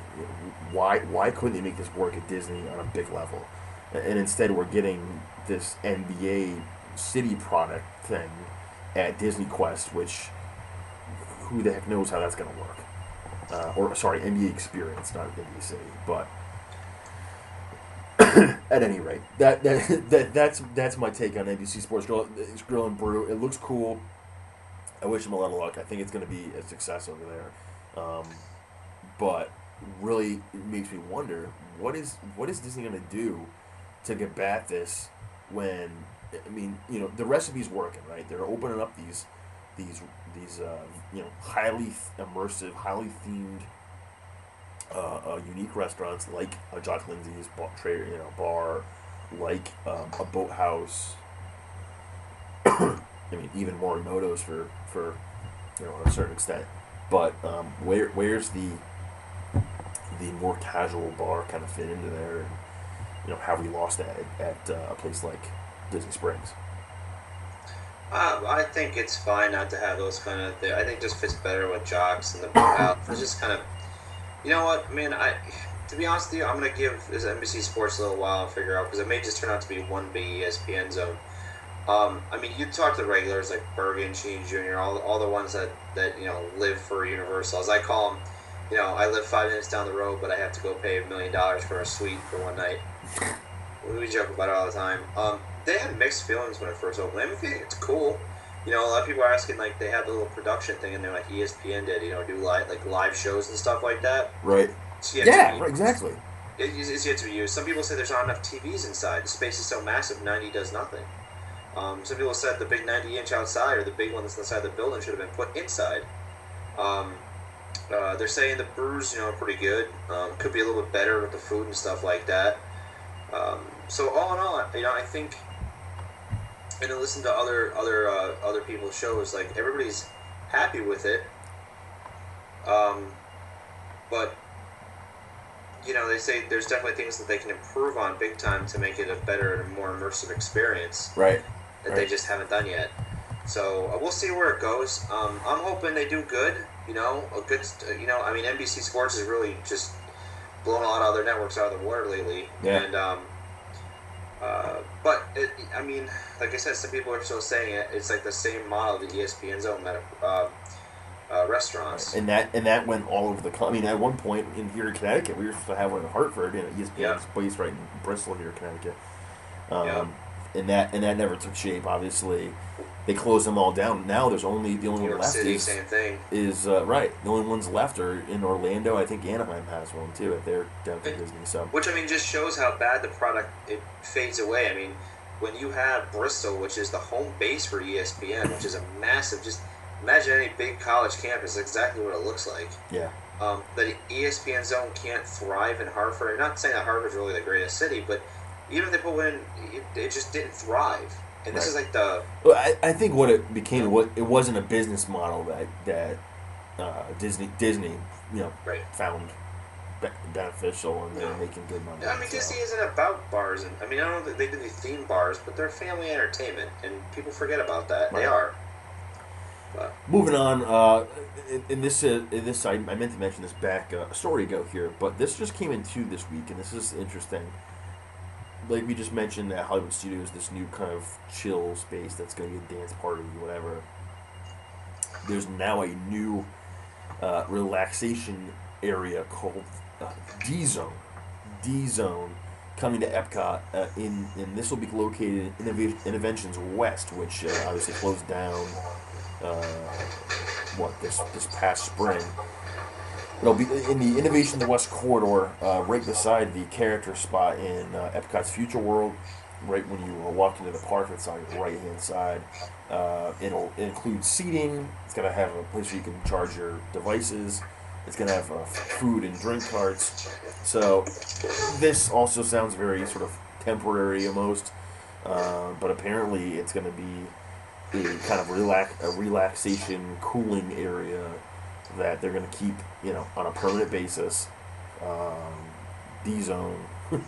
Why why couldn't they make this work at Disney on a big level? And instead, we're getting this NBA city product thing at Disney Quest, which who the heck knows how that's going to work? Uh, or sorry, NBA Experience, not NBA City, but. At any rate, that, that that that's that's my take on NBC Sports Grill, Grill and Brew. It looks cool. I wish them a lot of luck. I think it's going to be a success over there. Um, but really, it makes me wonder what is what is Disney going to do to combat this when I mean you know the recipe's working right? They're opening up these these these uh, you know highly immersive, highly themed. Uh, uh, unique restaurants like a Jock Lindsey's bar, you know, bar, like um, a boathouse. I mean, even Morimoto's for for you know, a certain extent. But um, where where's the the more casual bar kind of fit into there? And, you know, have we lost that at, at uh, a place like Disney Springs? Uh, I think it's fine not to have those kind of things. I think just fits better with jocks and the house. It's just kind of, you know what, man. I, to be honest with you, I'm gonna give this NBC Sports a little while and figure out because it may just turn out to be one big ESPN zone. Um, I mean, you talk to the regulars like Bergen, Sheen Jr., all, all the ones that, that you know live for Universal. As I call them, you know, I live five minutes down the road, but I have to go pay a million dollars for a suite for one night. We joke about it all the time. Um, they had mixed feelings when it first opened. I mean, it's cool. You know, a lot of people are asking like they have the little production thing and they're like ESPN did. You know, do live like live shows and stuff like that. Right. It's yet to Yeah. Right, exactly. it, it's yet to be used. Some people say there's not enough TVs inside. The space is so massive, 90 does nothing. Um, some people said the big 90 inch outside or the big one that's inside the building should have been put inside. Um, uh, they're saying the brews, you know, are pretty good. Um, could be a little bit better with the food and stuff like that. Um, so all in all, you know, I think, and I listen to other other uh, other people's shows, like everybody's happy with it. Um, but you know, they say there's definitely things that they can improve on big time to make it a better and more immersive experience Right. that they just haven't done yet. So uh, we'll see where it goes. Um, I'm hoping they do good. You know, a good. You know, I mean, NBC Sports has really just blown a lot of other networks out of the water lately. Yeah. And um, uh, but it, I mean, like I said, some people are still saying it. It's like the same model the E ESPN Zone meta, uh, uh, restaurants. And that and that went all over the. I mean, at one point in here in Connecticut, we were supposed to have one in Hartford, and ESPN's Yeah. based right in Bristol here, Connecticut. Um, Yeah. And that and that never took shape. Obviously, they closed them all down. Now there's only the only New one York left City, is same thing. is uh, right. The only ones left are in Orlando. I think Anaheim has one too. If they're down to Disney, so Which I mean just shows how bad the product it fades away. I mean, when you have Bristol, which is the home base for ESPN, which is a massive just imagine any big college campus, exactly what it looks like. yeah, Um, the ESPN zone can't thrive in Hartford. I'm not saying that Hartford's really the greatest city, but even if they put one in, it, it just didn't thrive. And this Right. is like the Well, I, I think what it became what it wasn't a business model that that uh, Disney Disney you know right. found be- beneficial and they're No. making good money. I mean. Disney isn't about bars, and I mean, I don't know that they do these theme bars, but they're family entertainment, and people forget about that. They are. But Moving on, uh, in, in this, uh, in this, I, I meant to mention this back uh, a story ago here, but this just came into this week, and this is interesting. Like we just mentioned, that Hollywood Studios, this new kind of chill space that's going to be a dance party, whatever. There's now a new uh, relaxation area called uh, D Zone. D Zone coming to Epcot, uh, in and this will be located in Innov- Innoventions West, which uh, obviously closed down uh, what this this past spring. It'll be in the Innovation the West corridor, uh, right beside the character spot in uh, Epcot's Future World. Right when you walk into the park, it's on your right hand side. Uh, it'll include seating. It's gonna have a place where you can charge your devices. It's gonna have uh, food and drink carts. So this also sounds very sort of temporary almost, uh, but apparently it's gonna be a kind of relax a relaxation cooling area that they're going to keep, you know, on a permanent basis, um, D zone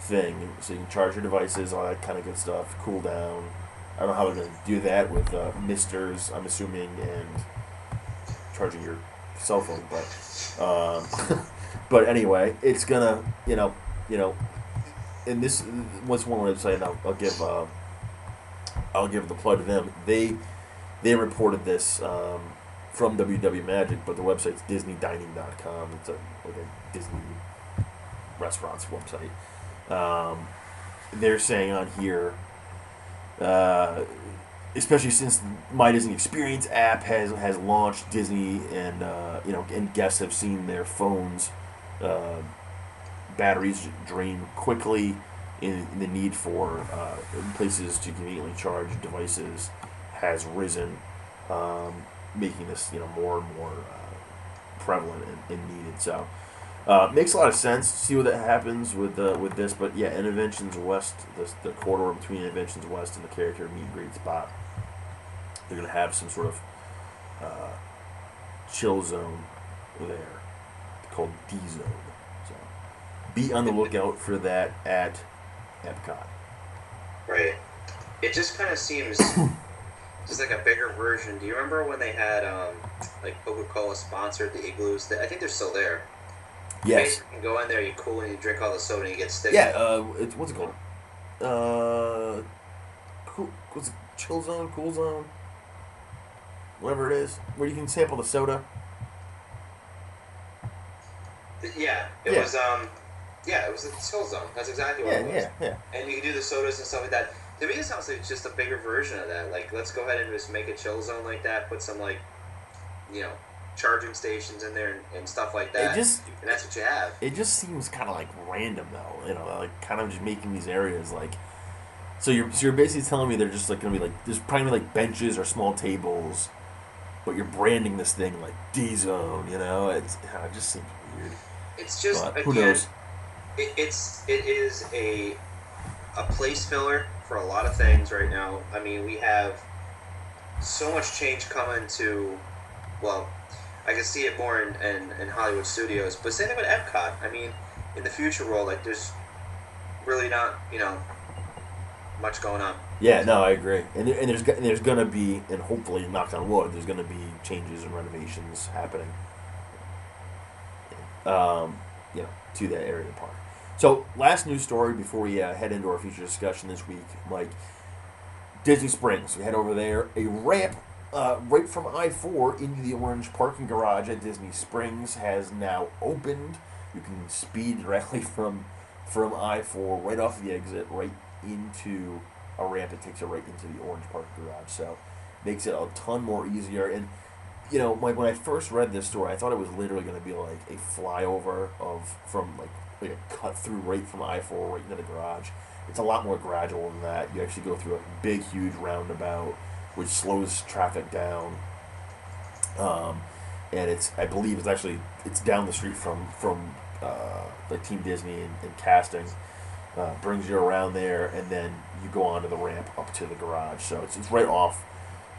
thing, so you can charge your devices, all that kind of good stuff, cool down. I don't know how they're going to do that with uh, misters, I'm assuming, and charging your cell phone, but um, but anyway, it's gonna, you know, you know, and this was one website. I'll, I'll give uh, I'll give the plug to them. They they reported this um, from WW Magic, but the website's DisneyDining.com. It's a like a Disney restaurants website. Um, they're saying on here, uh, especially since my Disney Experience app has has launched, Disney and uh, you know and guests have seen their phones uh, batteries drain quickly. In, in the need for uh, places to conveniently charge devices has risen, um, making this you know more and more uh, prevalent and, and, needed. So uh, makes a lot of sense. See what that happens with uh, with this, but yeah, Innoventions West, the, the corridor between Innoventions West and the character meet great spot. They're gonna have some sort of uh, chill zone there called D zone. So be on the lookout for that at Epcot. Right. It just kind of seems just like a bigger version. Do you remember when they had um, like Coca Cola sponsored the igloos? I think they're still there. Yes. You can go in there, you cool, and you drink all the soda, and you get sticky. Yeah. Uh, it's what's it called? Uh, cool. What's it? Chill zone, cool zone, whatever it is, where you can sample the soda. Yeah, it Yeah. was. um Yeah, it was a chill zone. That's exactly what Yeah, it was. yeah, yeah. And you can do the sodas and stuff like that. To me, it sounds like just a bigger version of that. Like, let's go ahead and just make a chill zone like that. Put some like, you know, charging stations in there and, and stuff like that. It just and that's what you have. it just seems kind of like random though. You know, like kind of just making these areas like. So you're so you're basically telling me they're just like gonna be like there's probably like benches or small tables, but you're branding this thing like D zone. You know, it's it just seems weird. It's just But again, knows? It, it's it is a a place filler for a lot of things right now. I mean, we have so much change coming to. Well, I can see it more in, in, in Hollywood studios, but same thing with Epcot. I mean, in the future world, like there's really not you know much going on. Yeah, no, I agree. And, there, and there's and there's gonna be, and hopefully, knock on wood, there's gonna be changes and renovations happening. Um, you know, to that area of the park. So, last news story before we uh, head into our feature discussion this week, Mike. Disney Springs. We head over there. A ramp uh, right from I four into the orange parking garage at Disney Springs has now opened. You can speed directly from from I four right off the exit right into a ramp that takes it right into the orange parking garage. So makes it a ton more easier. And you know, like when I first read this story, I thought it was literally going to be like a flyover of from like like a cut through right from I four right into the garage. It's a lot more gradual than that. You actually go through a big, huge roundabout, which slows traffic down. Um, and it's I believe it's actually it's down the street from from uh, like Team Disney and, and casting. Uh, brings you around there, and then you go onto the ramp up to the garage. So it's, it's right off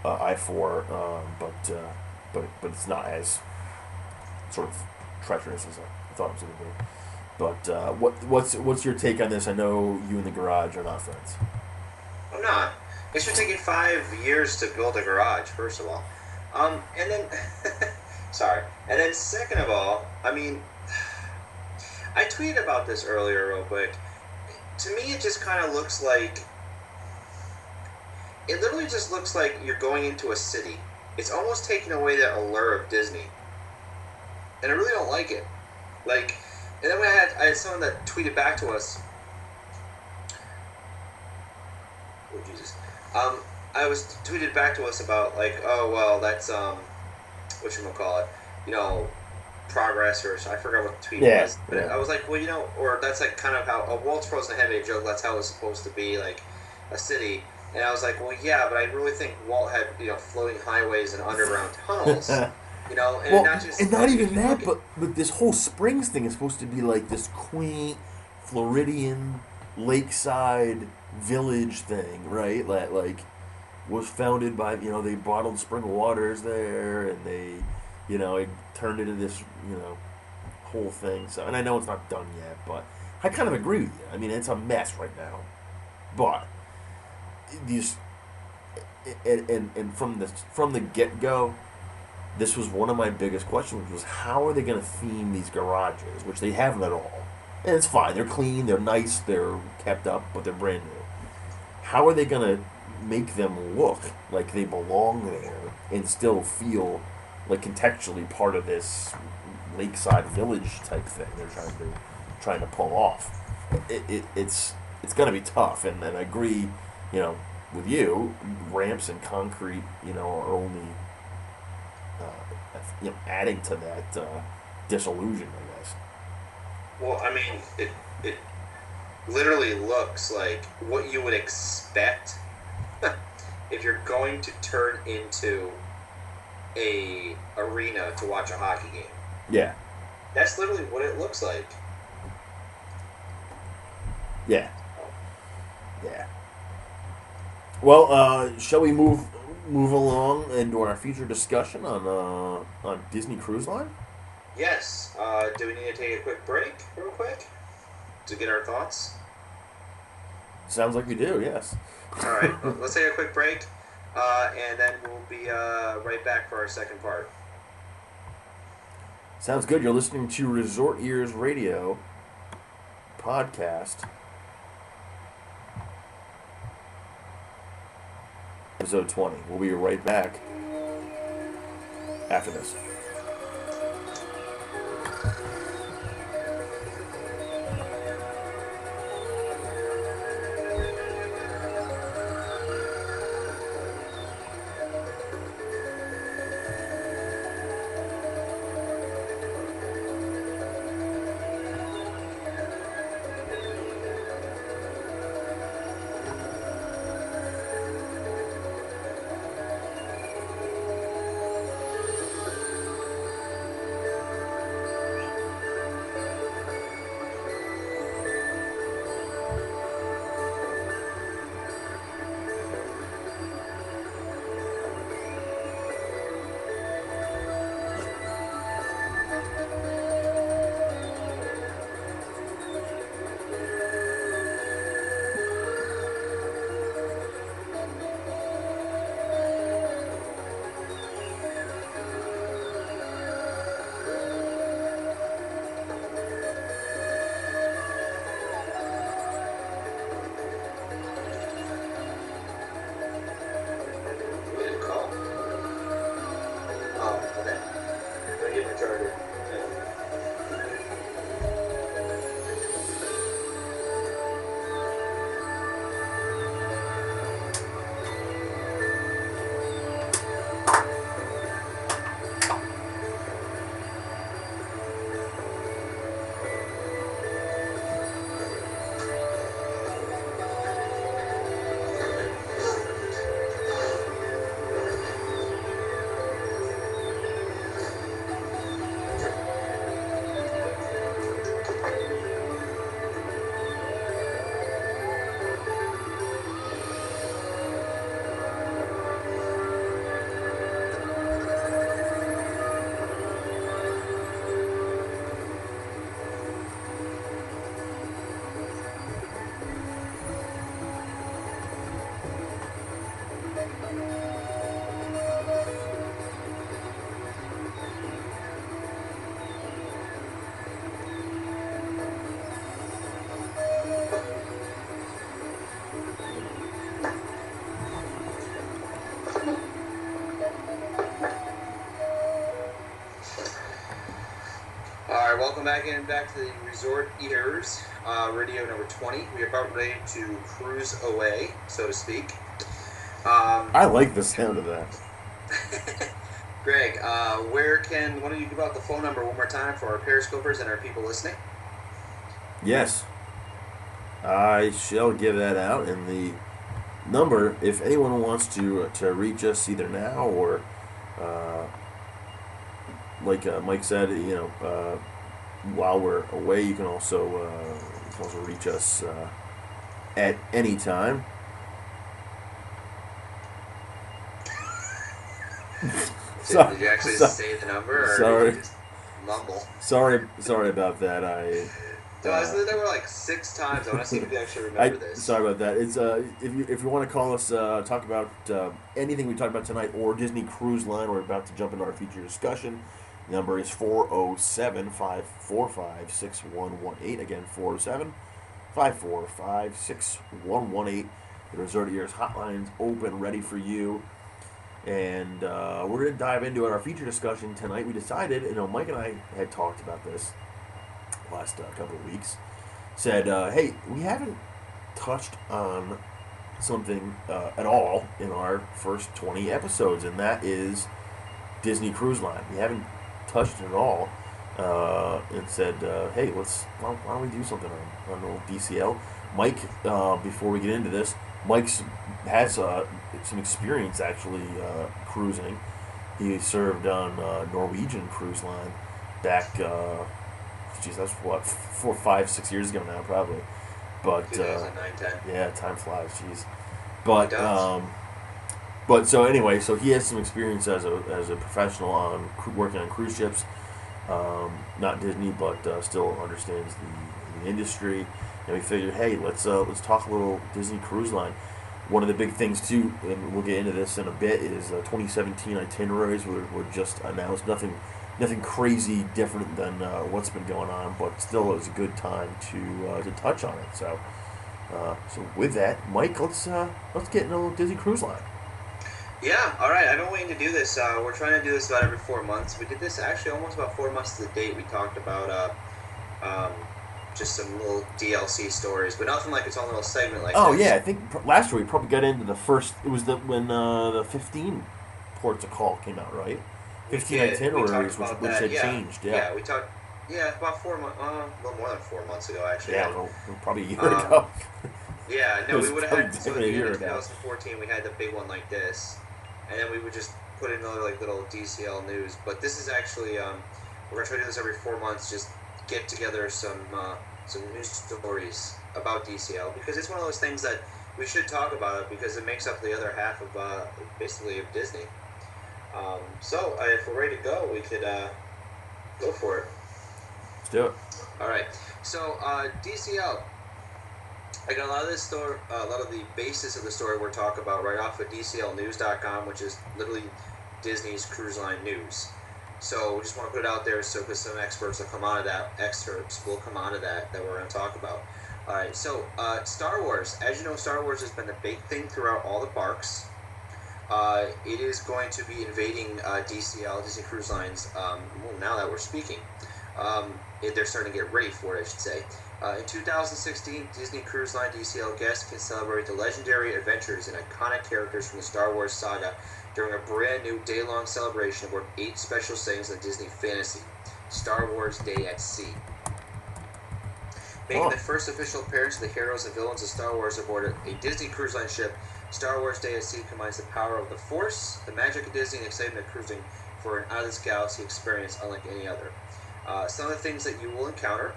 uh, I four, um, but uh, but but it's not as sort of treacherous as I thought it was going to be. But uh, what what's what's your take on this? I know you and the garage are not friends. I'm not. It should take you five years to build a garage, first of all. Um, and then, sorry. And then, second of all, I mean, I tweeted about this earlier, real quick. To me, it just kind of looks like. It literally just looks like you're going into a city. It's almost taking away that allure of Disney. And I really don't like it. Like, and then we had I had someone that tweeted back to us. Oh Jesus. Um, I was tweeted back to us about like, oh well, that's um, what you call it, you know, progress or I forgot what the tweet Yeah, was. But yeah. I was like, well, you know, or that's like kind of how a Walt's Frozen a joke. That's how it's supposed to be, like a city. And I was like, well, yeah, but I really think Walt had you know floating highways and underground tunnels. You know, and well, not just and not even that, but but this whole Springs thing is supposed to be like this quaint Floridian lakeside village thing, right? That like was founded by you know they bottled spring waters there, and they You know, it turned into this, you know, whole thing. So, and I know it's not done yet, but I kind of agree with you. I mean, it's a mess right now, but these and and, and from the from the get go, this was one of my biggest questions was how are they going to theme these garages, which they haven't at all. And it's fine. They're clean. They're nice. They're kept up, but they're brand new. How are they going to make them look like they belong there and still feel like contextually part of this lakeside village type thing they're trying to trying to pull off. It, it it's it's gonna be tough, and, and I agree, you know, with you. Ramps and concrete, you know, are only uh, you know adding to that uh, disillusion, I guess. Well, I mean, it it literally looks like what you would expect if you're going to turn into a arena to watch a hockey game. Yeah. That's literally what it looks like. Yeah. Yeah. Well, uh, shall we move move along into our future discussion on uh, on Disney Cruise Line? Yes. Uh, do we need to take a quick break, real quick, to get our thoughts? Sounds like we do. Yes. All right. let's take a quick break, uh, and then we'll be uh, right back for our second part. Sounds good. You're listening to Resort Ears Radio podcast. Episode 20. We'll be right back after this. Welcome back in, back to the Resort Ears, uh, radio number 20. We are about ready to cruise away, so to speak. Um, I like the sound of that. Greg, uh, where can, why don't you give out the phone number one more time for our Periscopers and our people listening? Yes. I shall give that out. And the number, if anyone wants to to reach us either now or, uh, like uh, Mike said, you know, uh, while we're away, you can also uh, you can also reach us uh, at any time. Sorry. Did you actually So- say the number, or sorry. did you just mumble? Sorry, sorry about that. I. No, I uh, was there were like six times. I want to see if you actually I, remember this. sorry about that. It's uh, if you if you want to call us, uh, talk about uh, anything we talked about tonight or Disney Cruise Line, we're about to jump into our feature discussion. Number is 407 545 6118. Again, 407 545 6118. The Resort Ears hotline's open, ready for you. And uh, we're going to dive into our feature discussion tonight. We decided, you know, Mike and I had talked about this last uh, couple of weeks. Said, uh, hey, we haven't touched on something uh, at all in our first 20 episodes, and that is Disney Cruise Line. We haven't touched it at all. Uh, and said, uh, hey, let's why, why don't we do something on, on old DCL? Mike, uh, before we get into this, Mike's has uh, some experience actually uh, cruising. He served on uh, Norwegian Cruise Line back, uh, geez, that's what four, five, six years ago now, probably. But uh, yeah, time flies, jeez. But um, but so anyway, so he has some experience as a as a professional on working on cruise ships. Um, not Disney, but uh, still understands the, the industry. And we figured, hey, let's uh, let's talk a little Disney Cruise Line. One of the big things too, and we'll get into this in a bit, is uh, 2017 itineraries were, were just announced. Nothing, nothing crazy different than uh, what's been going on, but still, it was a good time to uh, to touch on it. So, uh, so with that, Mike, let's let's get into a little Disney Cruise Line. Yeah, all right. I've been waiting to do this. Uh, we're trying to do this about every four months. We did this actually almost about four months to the date. We talked about uh, um, just some little DLC stories, but nothing like its own little segment like Oh this. yeah, I think pr- last year we probably got into the first. It was the when uh, the 15 ports of call came out, right? 15 did. Itineraries, which, which had yeah. changed. Yeah, Yeah, we talked. Yeah, about four months. Uh, a little more than four months ago, actually. yeah, well, probably a year Um, ago. Yeah, no, we would have had so at the a end of year ago. 2014 we had the big one like this, and then we would just put in another like little DCL news. But this is actually um, we're gonna try to do this every four months. Just get together some uh, some news stories about DCL because it's one of those things that we should talk about it because it makes up the other half of uh, basically of Disney. Um, so uh, if we're ready to go, we could uh, go for it. Let's do it. All right. So uh, DCL. I got a lot of this story, a lot of the basis of the story we're talking about right off of DCLnews.com, which is literally Disney's cruise line news. So we just want to put it out there, so because some experts will come out of that, excerpts will come out of that that we're going to talk about. All right. So uh, Star Wars, as you know, Star Wars has been the big thing throughout all the parks. Uh, it is going to be invading uh, DCL, Disney Cruise Lines. Um, well, now that we're speaking, um, they're starting to get ready for it, I should say. Uh, in 2016, Disney Cruise Line DCL guests can celebrate the legendary adventures and iconic characters from the Star Wars saga during a brand new day long celebration of worth eight special sayings on Disney Fantasy Star Wars Day at Sea. Making Oh. the first official appearance of the heroes and villains of Star Wars aboard a Disney Cruise Line ship, Star Wars Day at Sea combines the power of the Force, the magic of Disney, and excitement of cruising for an out of this galaxy experience unlike any other. Uh, some of the things that you will encounter.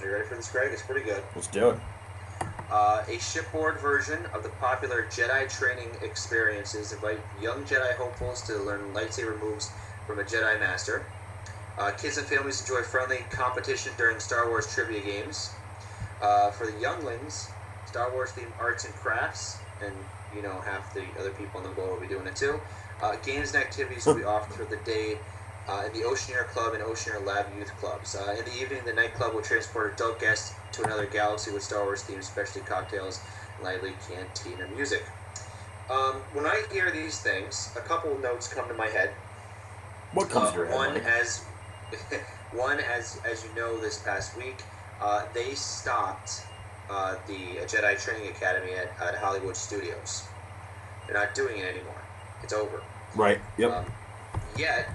Are you ready for this, Greg? It's pretty good. Let's do it. Uh, a shipboard version of the popular Jedi training experiences invite young Jedi hopefuls to learn lightsaber moves from a Jedi Master. Uh, kids and families enjoy friendly competition during Star Wars trivia games. Uh, for the younglings, Star Wars themed arts and crafts, and you know half the other people in the boat will be doing it too. Uh, games and activities will be offered for the day uh, in the Oceaneer Club and Oceaneer Lab youth clubs. Uh, in the evening, the nightclub will transport adult guests to another galaxy with Star Wars themed specialty cocktails, lively cantina music. Um, when I hear these things, a couple of notes come to my head. What comes Uh, to your head? one as one as as you know this past week uh, they stopped uh, the Jedi Training Academy at, at Hollywood Studios. They're not doing it anymore. It's over. Right. Yep. Um, yet,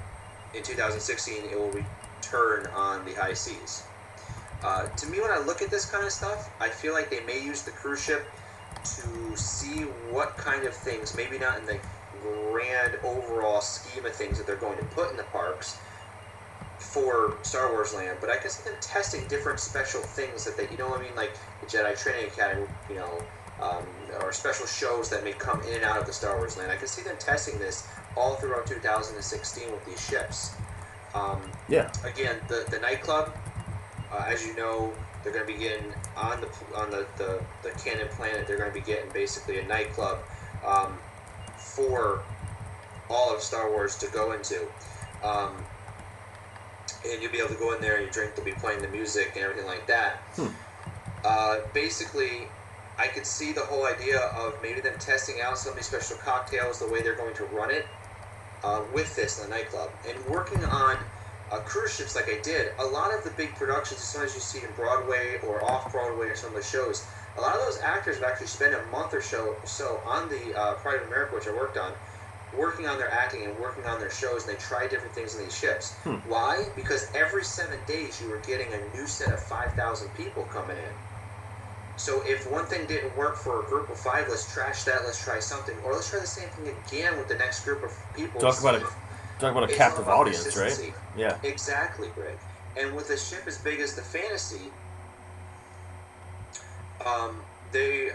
in 2016, it will return on the high seas. Uh, to me, when I look at this kind of stuff, I feel like they may use the cruise ship to see what kind of things, maybe not in the grand overall scheme of things that they're going to put in the parks for Star Wars Land, but I can see them testing different special things that they, you know what I mean, like the Jedi Training Academy, you know, um, or special shows that may come in and out of the Star Wars land. I can see them testing this all throughout 2016 with these ships. Um, Yeah. again, the the nightclub, uh, as you know, they're going to be getting on the on the, the the canon planet. They're going to be getting basically a nightclub um, for all of Star Wars to go into. Um, and you'll be able to go in there and your drink will be playing the music and everything like that. Hmm. Uh, basically, I could see the whole idea of maybe them testing out some of these special cocktails, the way they're going to run it uh, with this in the nightclub, and working on uh, cruise ships like I did. A lot of the big productions, as you see in Broadway or off Broadway or some of the shows, a lot of those actors have actually spent a month or so so on the uh, Pride of America, which I worked on, working on their acting and working on their shows, and they try different things on these ships. Hmm. Why? Because every seven days you were getting a new set of five thousand people coming in. So if one thing didn't work for a group of five, let's trash that. Let's try something, or let's try the same thing again with the next group of people. Talk about a talk about a It's captive about audience, right? Yeah. Exactly, Greg. And with a ship as big as the Fantasy, um, they,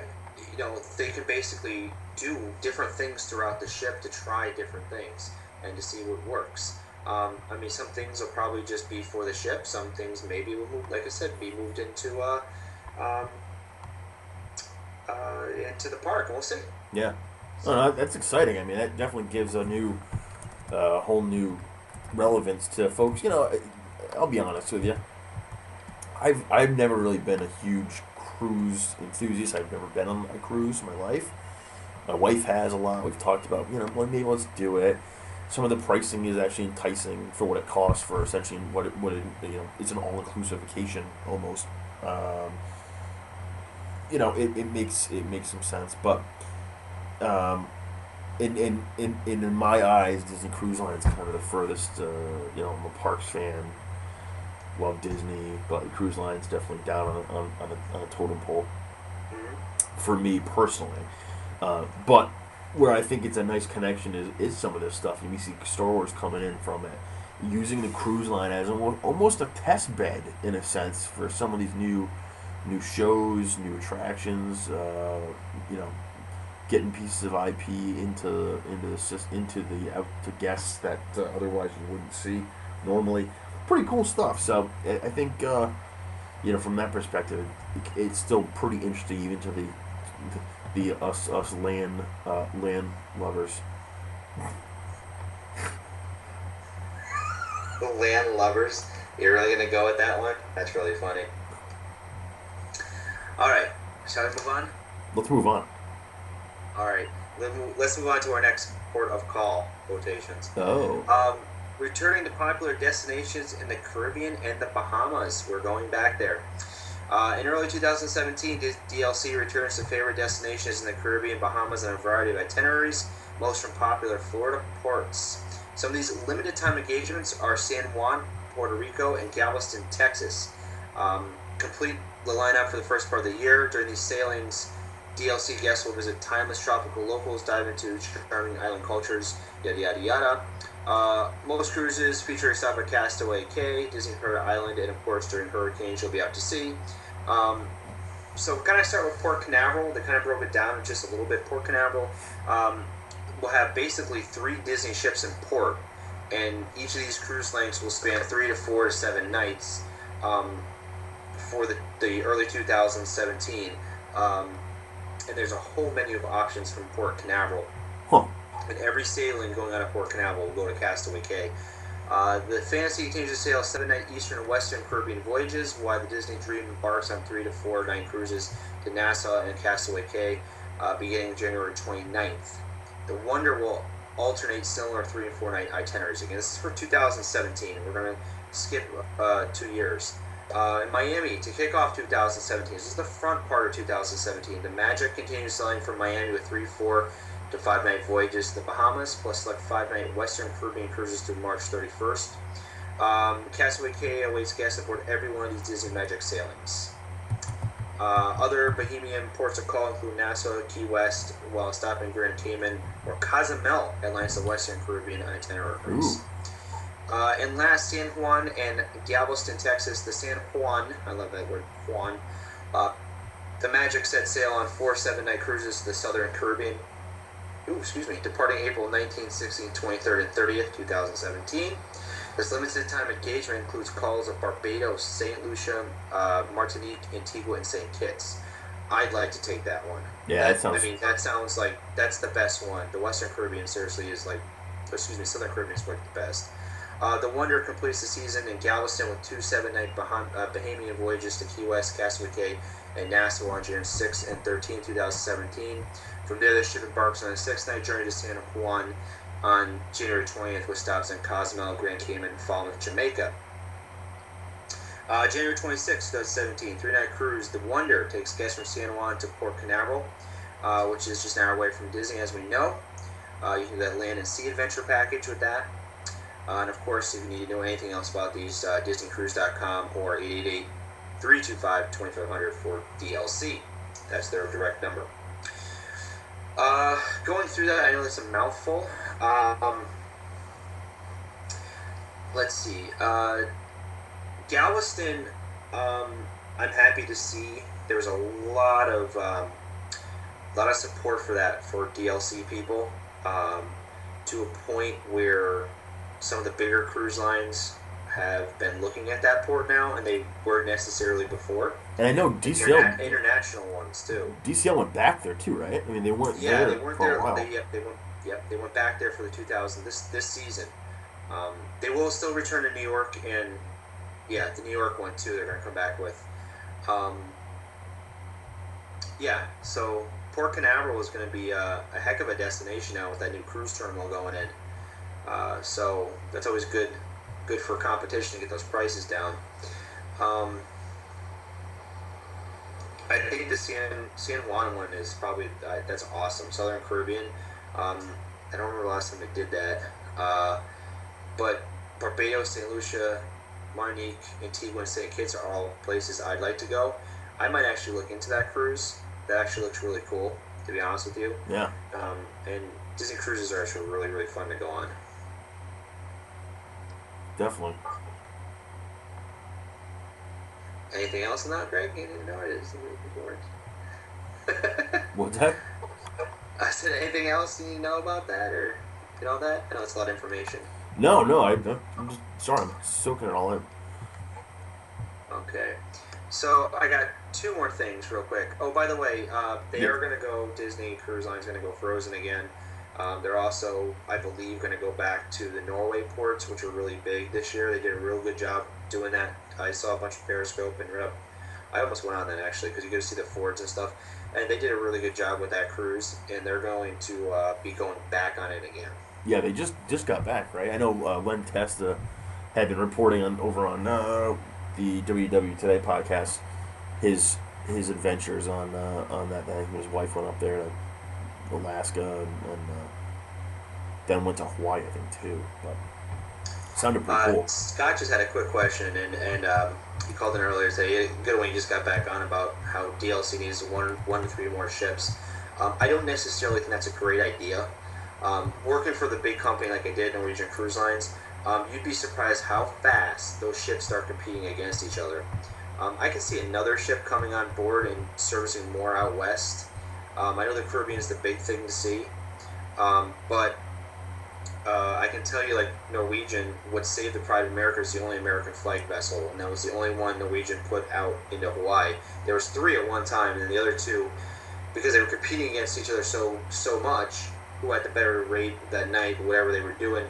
you know, they can basically do different things throughout the ship to try different things and to see what works. Um, I mean, some things will probably just be for the ship. Some things maybe will move, like I said, be moved into uh, um, uh, into the park. We'll see. Yeah. No, no, that's exciting. I mean, that definitely gives a new, uh, whole new relevance to folks. You know, I'll be honest with you. I've I've never really been a huge cruise enthusiast. I've never been on a cruise in my life. My wife has a lot. We've talked about, you know, well, maybe let's do it. Some of the pricing is actually enticing for what it costs for essentially what it, what it, you know, it's an all-inclusive vacation almost. Um, you know, it, it makes it makes some sense, but um, in, in, in, in, my eyes, Disney Cruise Line is kind of the furthest. Uh, you know, I'm a parks fan. Love Disney, but Cruise Line's definitely down on on, on, a, on a totem pole Mhm. for me personally. Uh, but where I think it's a nice connection is, is some of this stuff. You see Star Wars coming in from it, using the cruise line as almost a test bed in a sense for some of these new new shows, new attractions. Uh, you know, getting pieces of IP into into the into the out to guests that uh, otherwise you wouldn't see normally. Pretty cool stuff. So I, think uh, you know from that perspective, it, it's still pretty interesting even to the the, the us us land uh, land lovers. The land lovers. You're really gonna go with that one? That's really funny. All right, shall we move on? Let's move on. All right, let- let's move on to our next port of call quotations. Oh, Um, returning to popular destinations in the Caribbean and the Bahamas. We're going back there. Uh, in early 2017, DLC returns to favorite destinations in the Caribbean, Bahamas, and a variety of itineraries, most from popular Florida ports. Some of these limited time engagements are San Juan, Puerto Rico, and Galveston, Texas. Um, complete the lineup for the first part of the year. During these sailings, DLC guests will visit timeless tropical locals, dive into charming island cultures, yada yada yada. Uh, most cruises feature a stop at Castaway Cay, Disney Hurricane Island, and of course during hurricanes you'll be out to sea. Um, so kind of start with Port Canaveral. They kind of broke it down just a little bit. Port Canaveral um, will have basically three Disney ships in port, and each of these cruise lengths will span three to four to seven nights um, for the, the early 2017. Um, and there's a whole menu of options from Port Canaveral. huh. And every sailing going out of Port Canaveral will go to Castaway Cay. Uh, the Fantasy continues to sail seven night Eastern and Western Caribbean voyages, while the Disney Dream embarks on three to four night cruises to Nassau and Castaway Cay uh, beginning January 29th. The Wonder will alternate similar three and four night itineraries. Again, this is for 2017. We're going to skip uh, two years. Uh, in Miami, to kick off 2017, this is the front part of 2017. The Magic continues sailing from Miami with three, four, to five night voyages to the Bahamas, plus select five night Western Caribbean cruises through March 31st. Um, Castaway Cay awaits guests aboard every one of these Disney Magic sailings. Uh, other Bahamian ports of call include Nassau, Key West, while stopping Grand Cayman, or Cozumel at lines of Western Caribbean itinerary itineraries. Uh, and last, San Juan and Galveston, Texas. The San Juan, I love that word, Juan, uh, the Magic set sail on four seven-night cruises to the Southern Caribbean. Ooh, excuse me. Departing April 19, 16, 23rd, and 30th, 2017. This limited time engagement includes calls of Barbados, St. Lucia, uh, Martinique, Antigua, and St. Kitts. I'd like to take that one. Yeah, that sounds. I mean, that sounds like that's the best one. The Western Caribbean seriously is like, excuse me, Southern Caribbean is like the best. Uh, the Wonder completes the season in Galveston with two seven-night Baham- uh, Bahamian voyages to Key West, Castaway and Nassau on June 6 and 13, 2017. From there, the ship embarks on a six-night journey to San Juan on January 20th with stops in Cozumel, Grand Cayman, and Falmouth, Jamaica. Uh, January 26, 2017, three-night cruise. The Wonder takes guests from San Juan to Port Canaveral, uh, which is just an hour away from Disney, as we know. Uh, you can do that land and sea adventure package with that. Uh, and of course, if you need to know anything else about these, uh, DisneyCruise.com or 888-325-2500 for DLC. That's their direct number. Uh, going through that, I know it's a mouthful. Um, let's see. Uh, Galveston, um, I'm happy to see. There was a lot of um, lot of support for that for DLC people, um, to a point where some of the bigger cruise lines have been looking at that port now, and they weren't necessarily before. And I know DCL Interna- international ones too. DCL went back there too, right? I mean, they weren't Yeah, there they weren't for there. a while. They, yep, they went. Yep, they went back there for the 2000 this this season. Um, they will still return to New York, and yeah, the New York one too. They're going to come back with. Um, yeah, so Port Canaveral is going to be a, a heck of a destination now with that new cruise terminal going in. Uh, so that's always good, good for competition to get those prices down. Um, I think the San San Juan one is probably uh, that's awesome. Southern Caribbean. Um, I don't remember the last time they did that. Uh, but Barbados, St. Lucia, Martinique, Antigua, and St. Kitts are all places I'd like to go. I might actually look into that cruise. That actually looks really cool, to be honest with you. Yeah, Um, and Disney cruises are actually really, really fun to go on. Definitely. Anything else on that, Greg? You didn't know it is. What's that? I said anything else you need to know about that, or you know that? I know it's a lot of information. No, no. I, I'm just sorry. I'm soaking it all in. Okay. So I got two more things real quick. Oh, by the way, uh, they Yeah. are going to go. Disney Cruise Line's going to go Frozen again. Um, they're also, I believe, going to go back to the Norway ports, which were really big this year. They did a real good job doing that. I saw a bunch of Periscope and up. I almost went on that actually because you get to see the fjords and stuff. And they did a really good job with that cruise, and they're going to uh, be going back on it again. Yeah, they just just got back, right? I know uh, Len Testa had been reporting on over on uh, the WW Today podcast his his adventures on uh, on that. I think his wife went up there to Alaska and, and uh, then went to Hawaii, I think too. But sounded pretty Uh, cool. Scott just had a quick question, and, and um, he called in earlier to say, good one, he just got back on about how DLC needs one, one to three more ships. Um, I don't necessarily think that's a great idea. Um, working for the big company like I did, Norwegian Cruise Lines, um, you'd be surprised how fast those ships start competing against each other. Um, I can see another ship coming on board and servicing more out west. Um, I know the Caribbean is the big thing to see, um, but uh, I can tell you, like Norwegian, what saved the Pride of America is the only American flag vessel, and that was the only one Norwegian put out into Hawaii. There was three at one time, and the other two, because they were competing against each other so so much, who had the better rate that night, whatever they were doing,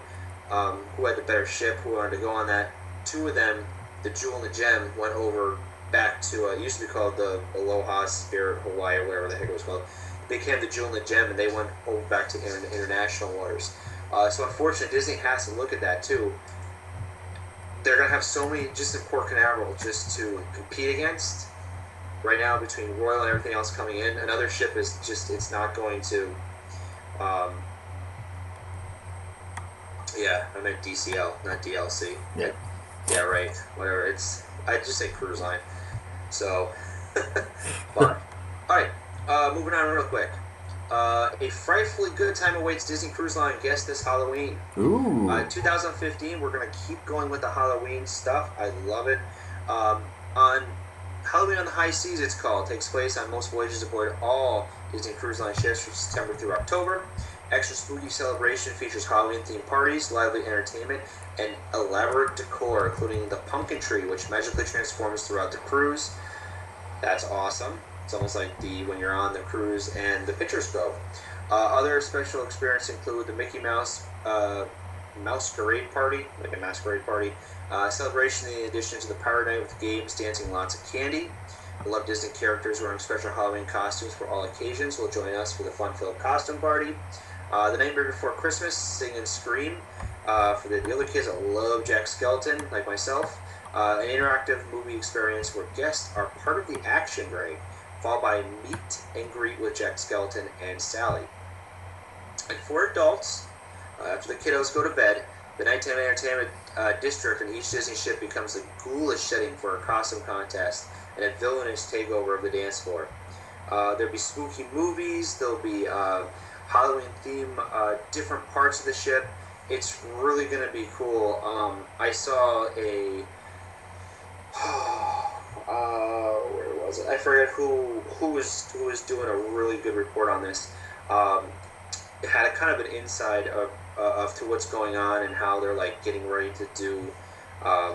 um, who had the better ship, who wanted to go on that. Two of them, the Jewel and the Gem, went over back to uh, it used to be called the Aloha Spirit Hawaii, or whatever the heck it was called. It became the Jewel and the Gem, and they went over back to inter- international waters. Uh, so unfortunately, Disney has to look at that too. They're gonna have so many just in Port Canaveral just to compete against. Right now, between Royal and everything else coming in, another ship is just it's not going to. Um, yeah, I meant DCL, not DLC. Yeah. Yeah, right. Whatever. It's I just say cruise line. So, but all right. Uh, moving on real quick. Uh, a frightfully good time awaits Disney Cruise Line guests this Halloween. Ooh, Uh, 2015, we're going to keep going with the Halloween stuff. I love it. Um, on Halloween on the High Seas, it's called, takes place on most voyages aboard all Disney Cruise Line ships from September through October. Extra spooky celebration features Halloween themed parties, lively entertainment, and elaborate decor, including the pumpkin tree, which magically transforms throughout the cruise. That's awesome. It's almost like the when you're on the cruise and the pictures go. Uh, other special experiences include the Mickey Mouse uh, Masquerade Party, like a masquerade party, uh, celebration in addition to the Pirate Night with games, dancing, lots of candy. Beloved Disney characters wearing special Halloween costumes for all occasions will join us for the fun-filled costume party. Uh, the Nightmare Before Christmas, Sing and Scream. Uh, for the, the other kids that love Jack Skellington, like myself, uh, an interactive movie experience where guests are part of the action break, followed by meet and greet with Jack Skellington and Sally. And for adults, uh, after the kiddos go to bed, the nighttime entertainment uh, district in each Disney ship becomes a ghoulish setting for a costume contest and a villainous takeover of the dance floor. Uh, there'll be spooky movies. There'll be Halloween theme, uh, different parts of the ship. It's really gonna be cool. Um, I saw a uh, where was it? I forget who who was who was doing a really good report on this. Um, it had a kind of an inside of uh, of to what's going on and how they're like getting ready to do um,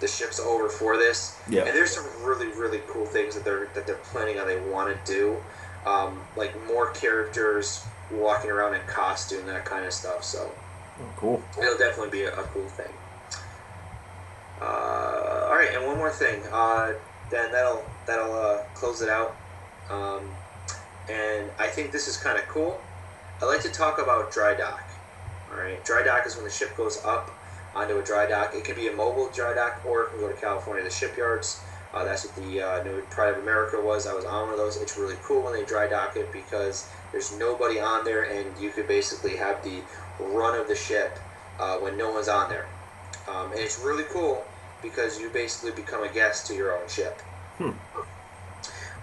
the ship's over for this. Yeah. And there's some really really cool things that they're that they're planning on they want to do, um, like more characters walking around in costume, that kind of stuff. So Oh, cool. it'll definitely be a, a cool thing. Uh, all right, and one more thing. Uh, then that'll that'll uh, close it out. Um, and I think this is kind of cool. I like to talk about dry dock. All right, dry dock is when the ship goes up onto a dry dock. It can be a mobile dry dock, or it can go to California, the shipyards. Uh, that's what the uh, new Pride of America was. I was on one of those. It's really cool when they dry dock it because there's nobody on there, and you could basically have the run of the ship uh, when no one's on there. Um, and it's really cool because you basically become a guest to your own ship. Hmm.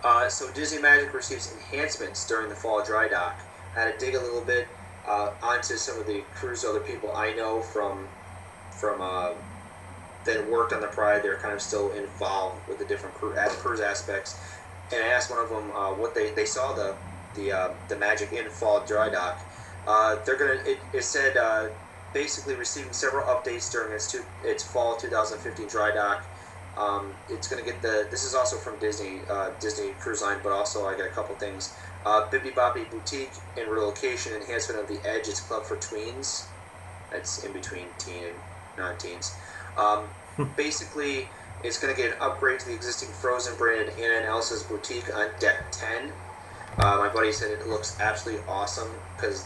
Uh, so Disney Magic receives enhancements during the fall dry dock. I had to dig a little bit uh, onto some of the cruise other people I know from from uh, that worked on the Pride. They're kind of still involved with the different as- cruise aspects. And I asked one of them uh, what they, they saw the the uh, the Magic in fall dry dock. Uh, they're gonna. It, it said uh, basically receiving several updates during its two, its fall 2015 dry dock. Um, it's gonna get the. This is also from Disney uh, Disney Cruise Line, but also I got a couple things. Uh, Bibbidi Bobbidi Boutique and relocation enhancement of the Edge. It's club for tweens. That's in between teen and non-teens. Um, basically, it's going to get an upgrade to the existing Frozen branded Anna and Elsa's boutique on deck 10. Uh, my buddy said it looks absolutely awesome because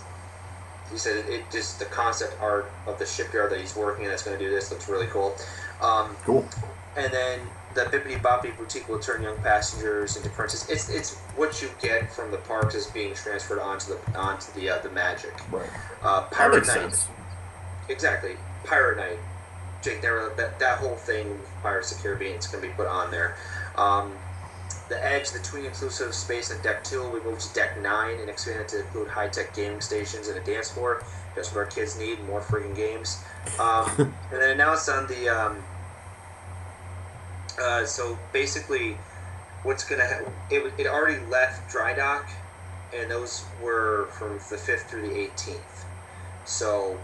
he said it, it just the concept art of the shipyard that he's working in that's going to do this looks really cool. Um, Cool. and then the Bibbidi Bobbidi Boutique will turn young passengers into princes. It's it's what you get from the parks is being transferred onto the onto the uh, the Magic. Right. Uh, Pirate Night. sense. Exactly. Pirate Night. Jake, there that, that whole thing, Pirates of the Caribbean, is going to be put on there. Um, the Edge, the twin inclusive space on deck two, we moved to deck nine and expanded to include high tech gaming stations and a dance floor. That's what our kids need more friggin' games. Um, and then announced on the. Um, uh, so basically, what's going to ha- it, it already left dry dock, and those were from the 5th through the 18th. So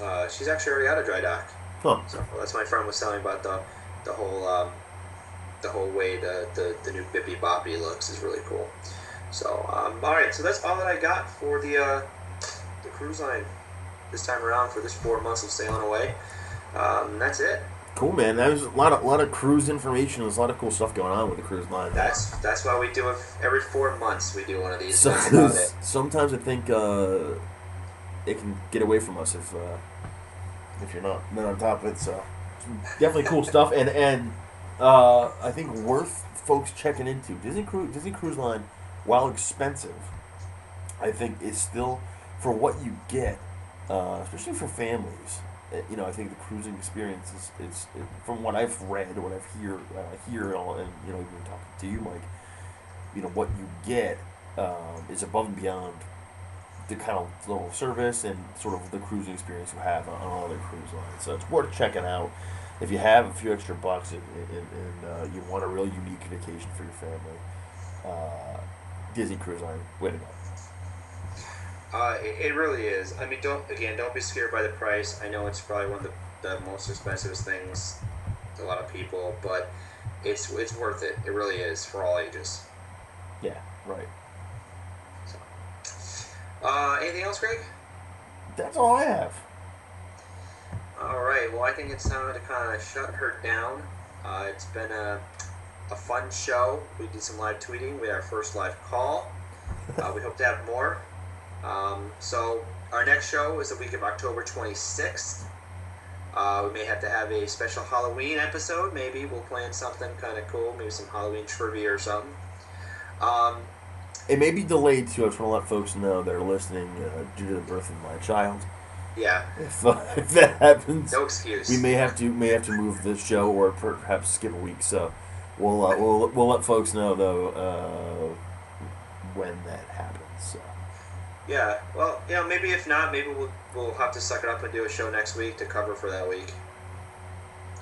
uh, she's actually already out of dry dock. Huh. So that's my friend was telling me about the the whole um, the whole way the, the, the new Bippy Boppy looks is really cool. So um, all right, so that's all that I got for the uh, the cruise line this time around for this four months of sailing away. Um, that's it. Cool, man. There's a lot of lot of cruise information. There's a lot of cool stuff going on with the cruise line. That's that's why we do it every four months. We do one of these. That's about it. Sometimes, sometimes I think uh, it can get away from us if uh, if you're not not on top of it. So definitely cool stuff, and and uh, I think worth folks checking into Disney Cruise Disney Cruise Line, while expensive, I think is still for what you get, uh, especially for families. uh, You know, I think the cruising experience is it's it, from what I've read, what I've hear uh, hear, and you know, even talking to you, Mike. You know what you get um, is above and beyond the kind of level of service and sort of the cruising experience you have on, on all other cruise lines. So it's worth checking out. if you have a few extra bucks and, and, and uh, you want a real unique vacation for your family, uh, Disney Cruise Line, way to go. Uh, it, it really is. I mean, don't again, don't be scared by the price. I know it's probably one of the, the most expensive things to a lot of people, but it's it's worth it. It really is for all ages. Yeah, right. Uh, anything else, Greg? That's all I have. All right. Well, I think it's time to kind of shut her down. Uh, it's been a, a fun show. We did some live tweeting. We had our first live call. Uh, we hope to have more. Um, so our next show is the week of October 26th. Uh, we may have to have a special Halloween episode. Maybe we'll plan something kind of cool. Maybe some Halloween trivia or something. Um, It may be delayed too. I just want to let folks know that are listening uh, due to the birth of my child. yeah. If, uh, if that happens, No excuse. we may have to may have to move this show or perhaps skip a week. So we'll uh, we'll we'll let folks know though uh, when that happens. So. Yeah, well, you know, maybe if not, maybe we'll, we'll have to suck it up and do a show next week to cover for that week.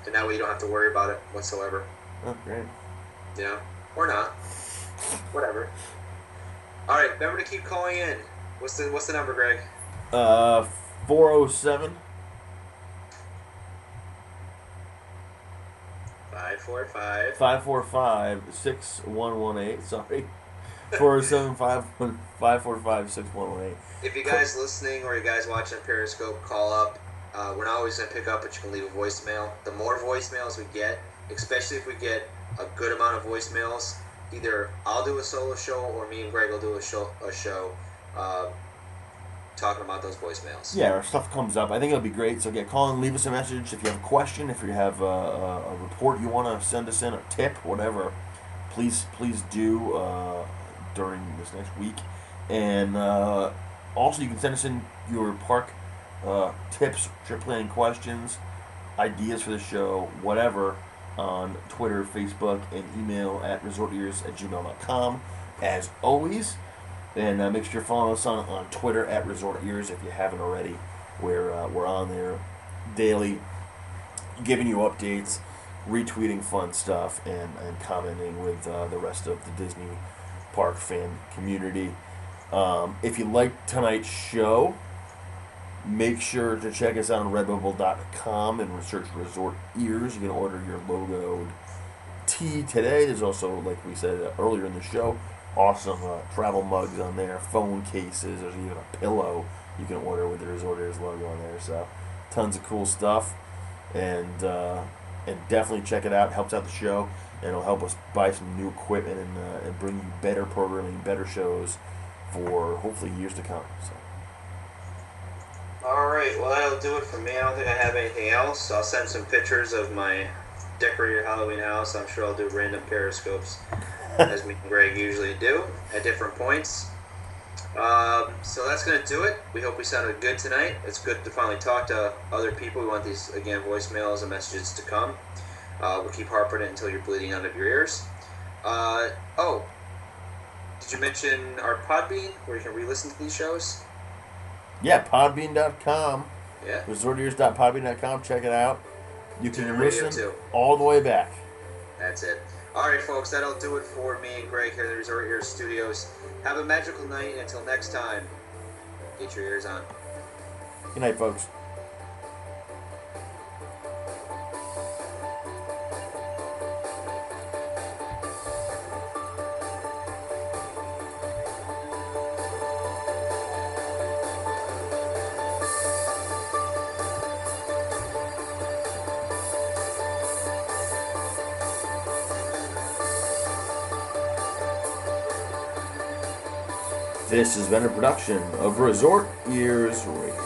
And that way you don't have to worry about it whatsoever, Oh, great. you know? Or not. Whatever. Alright, remember to keep calling in. What's the what's the number, Greg? Uh, four oh seven. 545. 545 6118. Sorry. 407 545 6118. If you guys listening or you guys watching Periscope, call up. Uh, we're not always going to pick up, but you can leave a voicemail. The more voicemails we get, especially if we get a good amount of voicemails, either I'll do a solo show or me and Greg will do a show, a show uh, talking about those voicemails. Yeah, our stuff comes up. I think it'll be great. So, get call and leave us a message. If you have a question, if you have a, a, a report you want to send us in, a tip, whatever, please, please do uh, during this next week. And uh, also, you can send us in your park uh, tips, trip planning questions, ideas for the show, whatever, on Twitter, Facebook, and email at resortears at gmail.com. As always, and uh, make sure you're following us on, on Twitter at Resort Ears if you haven't already. We're, uh, we're on there daily, giving you updates, retweeting fun stuff, and, and commenting with uh, the rest of the Disney Park fan community. Um, if you like tonight's show, make sure to check us out on redbubble.com and search Resort Ears. You can order your logoed tee today. There's also, like we said uh, earlier in the show, awesome uh, travel mugs on there, phone cases. There's even a pillow you can order with the Resort Ears logo on there. So, tons of cool stuff, and uh, and definitely check it out. Helps out the show, and it'll help us buy some new equipment and uh, and bring you better programming, better shows for hopefully years to come. So. Alright, well, that'll do it for me. I don't think I have anything else. I'll send some pictures of my decorated Halloween house. I'm sure I'll do random periscopes, as me and Greg usually do, at different points. Um, so that's going to do it. We hope we sounded good tonight. It's good to finally talk to other people. We want these, again, voicemails and messages to come. Uh, we'll keep harping it until you're bleeding out of your ears. Uh, oh, did you mention our Podbean, where you can re listen to these shows? Yeah, podbean.com, Yeah. resortears.podbean.com. Check it out. You Tune can listen too. all the way back. That's it. All right, folks, that'll do it for me and Greg here at the Resort Ears Studios. Have a magical night. and Until next time, get your ears on. Good night, folks. This has been a production of Resort Ears Radio.